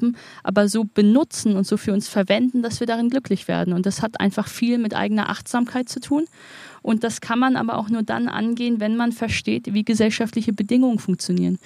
B: aber so benutzen und so für uns verwenden, dass wir darin glücklich werden. Und das hat einfach viel mit eigener Achtsamkeit zu tun. Und das kann man aber auch nur dann angehen, wenn man versteht, wie gesellschaftliche Bedingungen funktionieren.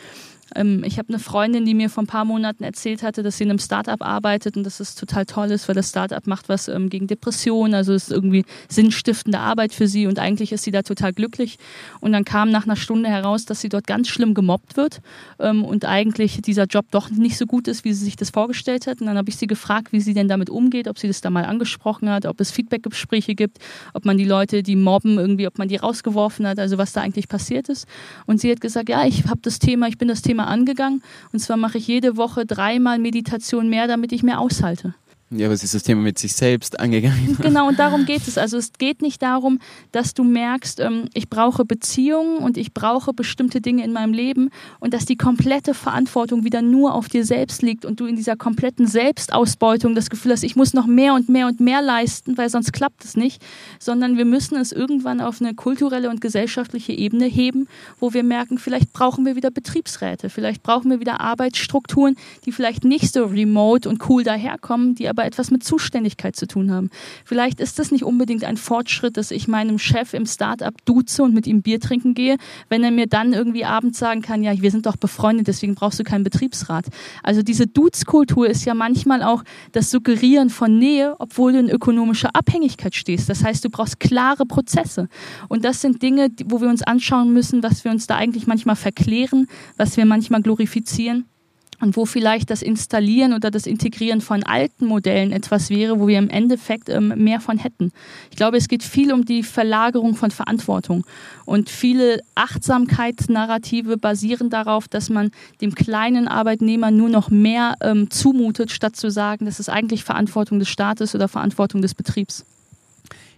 B: Ähm, ich habe eine Freundin, die mir vor ein paar Monaten erzählt hatte, dass sie in einem Startup arbeitet und dass es total toll ist, weil das Startup macht was ähm, gegen Depressionen, also es ist irgendwie sinnstiftende Arbeit für sie und eigentlich ist sie da total glücklich. Und dann kam nach einer Stunde heraus, dass sie dort ganz schlimm gemobbt wird ähm, und eigentlich dieser Job doch nicht so gut ist, wie sie sich das vorgestellt hat. Und dann habe ich sie gefragt, wie sie denn damit umgeht, ob sie das da mal angesprochen hat, ob es Feedbackgespräche gibt, ob man die Leute, die mobben, irgendwie, ob man die rausgeworfen hat, also was da eigentlich passiert ist. Und sie hat gesagt, ja, ich habe das Thema, ich bin das Thema angegangen. Und zwar mache ich jede Woche dreimal Meditation mehr, damit ich mehr aushalte.
D: Ja, was ist das Thema mit sich selbst angegangen? <laughs>
B: Genau, und darum geht es. Also es geht nicht darum, dass du merkst, ähm, ich brauche Beziehungen und ich brauche bestimmte Dinge in meinem Leben und dass die komplette Verantwortung wieder nur auf dir selbst liegt und du in dieser kompletten Selbstausbeutung das Gefühl hast, ich muss noch mehr und mehr und mehr leisten, weil sonst klappt es nicht, sondern wir müssen es irgendwann auf eine kulturelle und gesellschaftliche Ebene heben, wo wir merken, vielleicht brauchen wir wieder Betriebsräte, vielleicht brauchen wir wieder Arbeitsstrukturen, die vielleicht nicht so remote und cool daherkommen, die aber aber etwas mit Zuständigkeit zu tun haben. Vielleicht ist das nicht unbedingt ein Fortschritt, dass ich meinem Chef im Startup duze und mit ihm Bier trinken gehe, wenn er mir dann irgendwie abends sagen kann, ja, wir sind doch befreundet, deswegen brauchst du keinen Betriebsrat. Also diese Dudes-Kultur ist ja manchmal auch das Suggerieren von Nähe, obwohl du in ökonomischer Abhängigkeit stehst. Das heißt, du brauchst klare Prozesse. Und das sind Dinge, wo wir uns anschauen müssen, was wir uns da eigentlich manchmal verklären, was wir manchmal glorifizieren und wo vielleicht das Installieren oder das Integrieren von alten Modellen etwas wäre, wo wir im Endeffekt ähm, mehr von hätten. Ich glaube, es geht viel um die Verlagerung von Verantwortung. Und viele Achtsamkeitsnarrative basieren darauf, dass man dem kleinen Arbeitnehmer nur noch mehr ähm, zumutet, statt zu sagen, das ist eigentlich Verantwortung des Staates oder Verantwortung des Betriebs.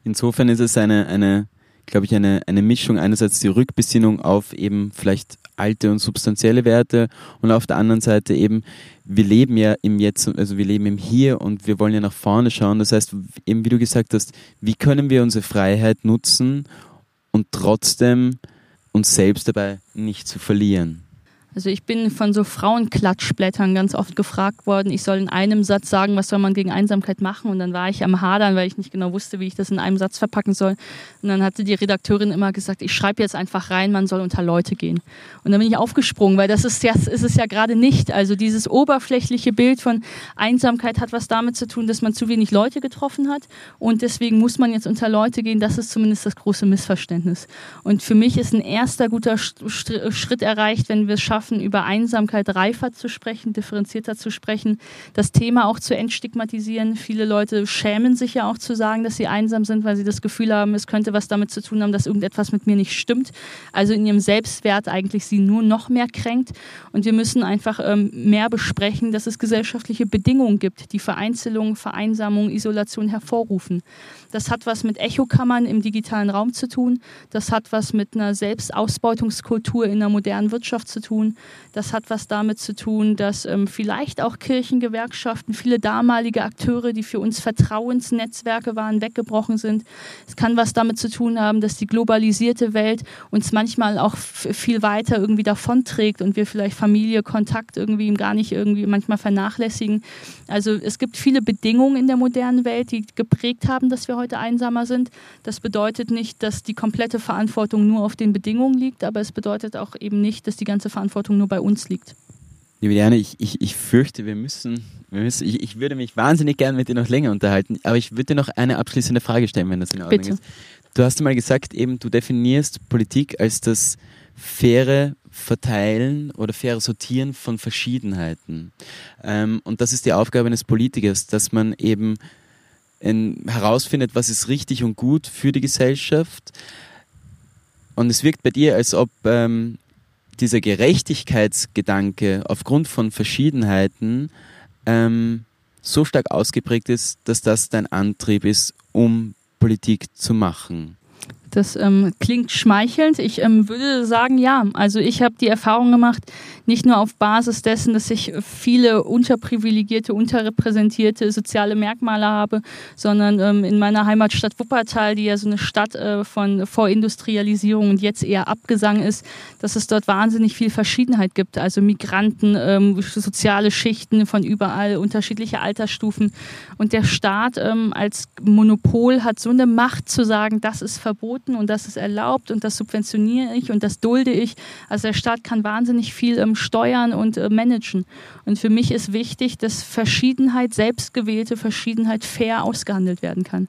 D: Insofern ist es eine, eine glaube ich, eine, eine Mischung. Einerseits die Rückbesinnung auf eben vielleicht alte und substanzielle Werte und auf der anderen Seite eben, wir leben ja im Jetzt, also wir leben im Hier und wir wollen ja nach vorne schauen. Das heißt, eben wie du gesagt hast, wie können wir unsere Freiheit nutzen und trotzdem uns selbst dabei nicht zu verlieren?
B: Also ich bin von so Frauenklatschblättern ganz oft gefragt worden, ich soll in einem Satz sagen, was soll man gegen Einsamkeit machen. Und dann war ich am Hadern, weil ich nicht genau wusste, wie ich das in einem Satz verpacken soll. Und dann hatte die Redakteurin immer gesagt, ich schreibe jetzt einfach rein, man soll unter Leute gehen. Und dann bin ich aufgesprungen, weil das ist, das ist es ja gerade nicht. Also dieses oberflächliche Bild von Einsamkeit hat was damit zu tun, dass man zu wenig Leute getroffen hat. Und deswegen muss man jetzt unter Leute gehen. Das ist zumindest das große Missverständnis. Und für mich ist ein erster guter Schritt erreicht, wenn wir es schaffen, schaffen, über Einsamkeit reifer zu sprechen, differenzierter zu sprechen, das Thema auch zu entstigmatisieren. Viele Leute schämen sich ja auch zu sagen, dass sie einsam sind, weil sie das Gefühl haben, es könnte was damit zu tun haben, dass irgendetwas mit mir nicht stimmt. Also in ihrem Selbstwert eigentlich sie nur noch mehr kränkt. Und wir müssen einfach ähm, mehr besprechen, dass es gesellschaftliche Bedingungen gibt, die Vereinzelung, Vereinsamung, Isolation hervorrufen. Das hat was mit Echokammern im digitalen Raum zu tun. Das hat was mit einer Selbstausbeutungskultur in der modernen Wirtschaft zu tun. Das hat was damit zu tun, dass ähm, vielleicht auch Kirchengewerkschaften, viele damalige Akteure, die für uns Vertrauensnetzwerke waren, weggebrochen sind. Es kann was damit zu tun haben, dass die globalisierte Welt uns manchmal auch viel weiter irgendwie davonträgt und wir vielleicht Familie, Kontakt irgendwie gar nicht irgendwie manchmal vernachlässigen. Also es gibt viele Bedingungen in der modernen Welt, die geprägt haben, dass wir heute einsamer sind. Das bedeutet nicht, dass die komplette Verantwortung nur auf den Bedingungen liegt, aber es bedeutet auch eben nicht, dass die ganze Verantwortung nur bei uns liegt.
D: Liebe Diane, ich, ich, ich fürchte, wir müssen, wir müssen ich, ich würde mich wahnsinnig gern mit dir noch länger unterhalten, aber ich würde dir noch eine abschließende Frage stellen, wenn das in Ordnung
B: Bitte.
D: ist. Du hast mal gesagt, eben du definierst Politik als das faire Verteilen oder faire Sortieren von Verschiedenheiten. Ähm, und das ist die Aufgabe eines Politikers, dass man eben in, herausfindet, was ist richtig und gut für die Gesellschaft. Und es wirkt bei dir, als ob ähm, dieser Gerechtigkeitsgedanke aufgrund von Verschiedenheiten ähm, so stark ausgeprägt ist, dass das dein Antrieb ist, um Politik zu machen.
B: Das ähm, klingt schmeichelnd. Ich ähm, würde sagen, ja. Also ich habe die Erfahrung gemacht, nicht nur auf Basis dessen, dass ich viele unterprivilegierte, unterrepräsentierte soziale Merkmale habe, sondern ähm, in meiner Heimatstadt Wuppertal, die ja so eine Stadt äh, von Vorindustrialisierung und jetzt eher Abgesang ist, dass es dort wahnsinnig viel Verschiedenheit gibt. Also Migranten, ähm, soziale Schichten von überall, unterschiedliche Altersstufen. Und der Staat ähm, als Monopol hat so eine Macht zu sagen, das ist verboten und das ist erlaubt und das subventioniere ich und das dulde ich. Also der Staat kann wahnsinnig viel ähm, steuern und äh, managen. Und für mich ist wichtig, dass Verschiedenheit, selbstgewählte Verschiedenheit fair ausgehandelt werden kann.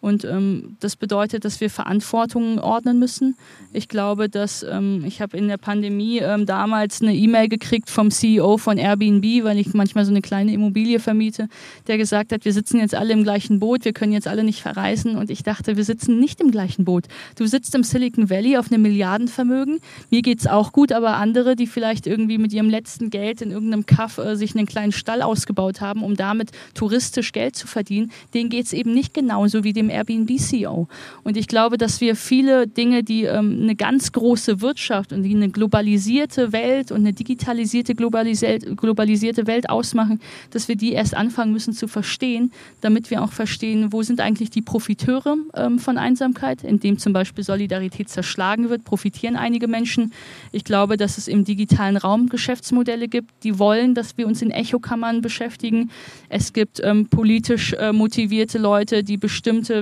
B: Und ähm, das bedeutet, dass wir Verantwortungen ordnen müssen. Ich glaube, dass ähm, ich habe in der Pandemie ähm, damals eine E-Mail gekriegt vom CEO von Airbnb, weil ich manchmal so eine kleine Immobilie vermiete, der gesagt hat, wir sitzen jetzt alle im gleichen Boot, wir können jetzt alle nicht verreisen. Und ich dachte, wir sitzen nicht im gleichen Boot. Du sitzt im Silicon Valley auf einem Milliardenvermögen. Mir geht's auch gut, aber andere, die vielleicht irgendwie mit ihrem letzten Geld in irgendeinem Kaff äh, sich einen kleinen Stall ausgebaut haben, um damit touristisch Geld zu verdienen, denen geht's eben nicht genauso wie dem Airbnb-CEO. Und ich glaube, dass wir viele Dinge, die ähm, eine ganz große Wirtschaft und die eine globalisierte Welt und eine digitalisierte, globalisierte, Welt ausmachen, dass wir die erst anfangen müssen zu verstehen, damit wir auch verstehen, wo sind eigentlich die Profiteure ähm, von Einsamkeit, indem zum Beispiel Solidarität zerschlagen wird, profitieren einige Menschen. Ich glaube, dass es im digitalen Raum Geschäftsmodelle gibt, die wollen, dass wir uns in Echokammern beschäftigen. Es gibt ähm, politisch äh, motivierte Leute, die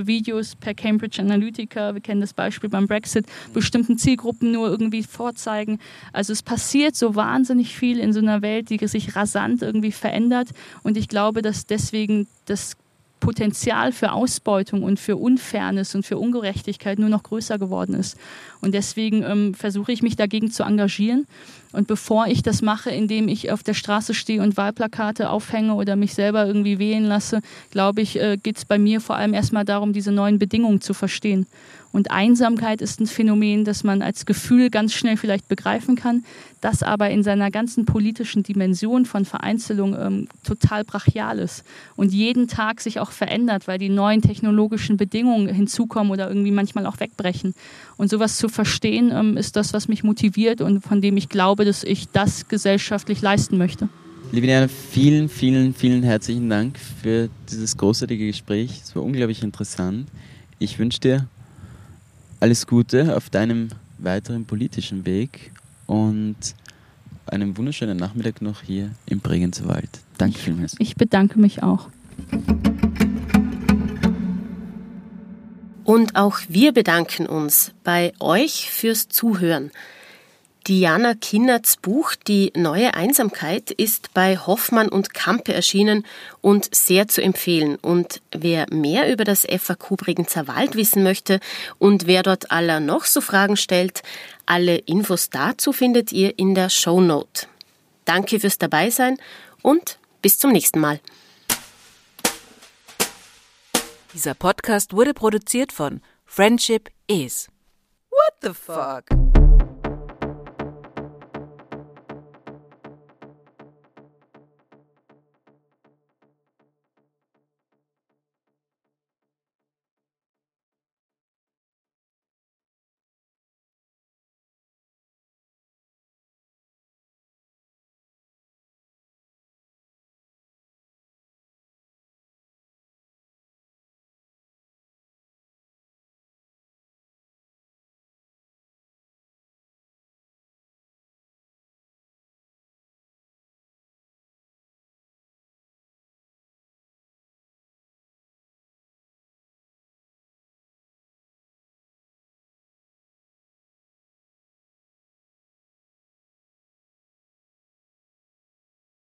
B: Videos per Cambridge Analytica, wir kennen das Beispiel beim Brexit, bestimmten Zielgruppen nur irgendwie vorzeigen. Also es passiert so wahnsinnig viel in so einer Welt, die sich rasant irgendwie verändert. Und ich glaube, dass deswegen das Potenzial für Ausbeutung und für Unfairness und für Ungerechtigkeit nur noch größer geworden ist. Und deswegen ähm, versuche ich mich dagegen zu engagieren. Und bevor ich das mache, indem ich auf der Straße stehe und Wahlplakate aufhänge oder mich selber irgendwie wählen lasse, glaube ich, äh, geht es bei mir vor allem erstmal darum, diese neuen Bedingungen zu verstehen. Und Einsamkeit ist ein Phänomen, das man als Gefühl ganz schnell vielleicht begreifen kann, das aber in seiner ganzen politischen Dimension von Vereinzelung ähm, total brachial ist und jeden Tag sich auch verändert, weil die neuen technologischen Bedingungen hinzukommen oder irgendwie manchmal auch wegbrechen. Und sowas zu verstehen, ähm, ist das, was mich motiviert und von dem ich glaube, dass ich das gesellschaftlich leisten möchte.
D: Liebe Diana, vielen, vielen, vielen herzlichen Dank für dieses großartige Gespräch. Es war unglaublich interessant. Ich wünsche dir alles Gute auf deinem weiteren politischen Weg und einen wunderschönen Nachmittag noch hier im Bregenzer Wald. Danke vielmals.
B: Ich bedanke mich auch.
C: Und auch wir bedanken uns bei euch fürs Zuhören. Diana Kinnerts Buch Die neue Einsamkeit ist bei Hoffmann und Kampe erschienen und sehr zu empfehlen. Und wer mehr über das FAQ Bregenzer Wald wissen möchte und wer dort aller noch so Fragen stellt, alle Infos dazu findet ihr in der Show Note. Danke fürs Dabeisein und bis zum nächsten Mal.
A: Dieser Podcast wurde produziert von Friendship Is. What the fuck?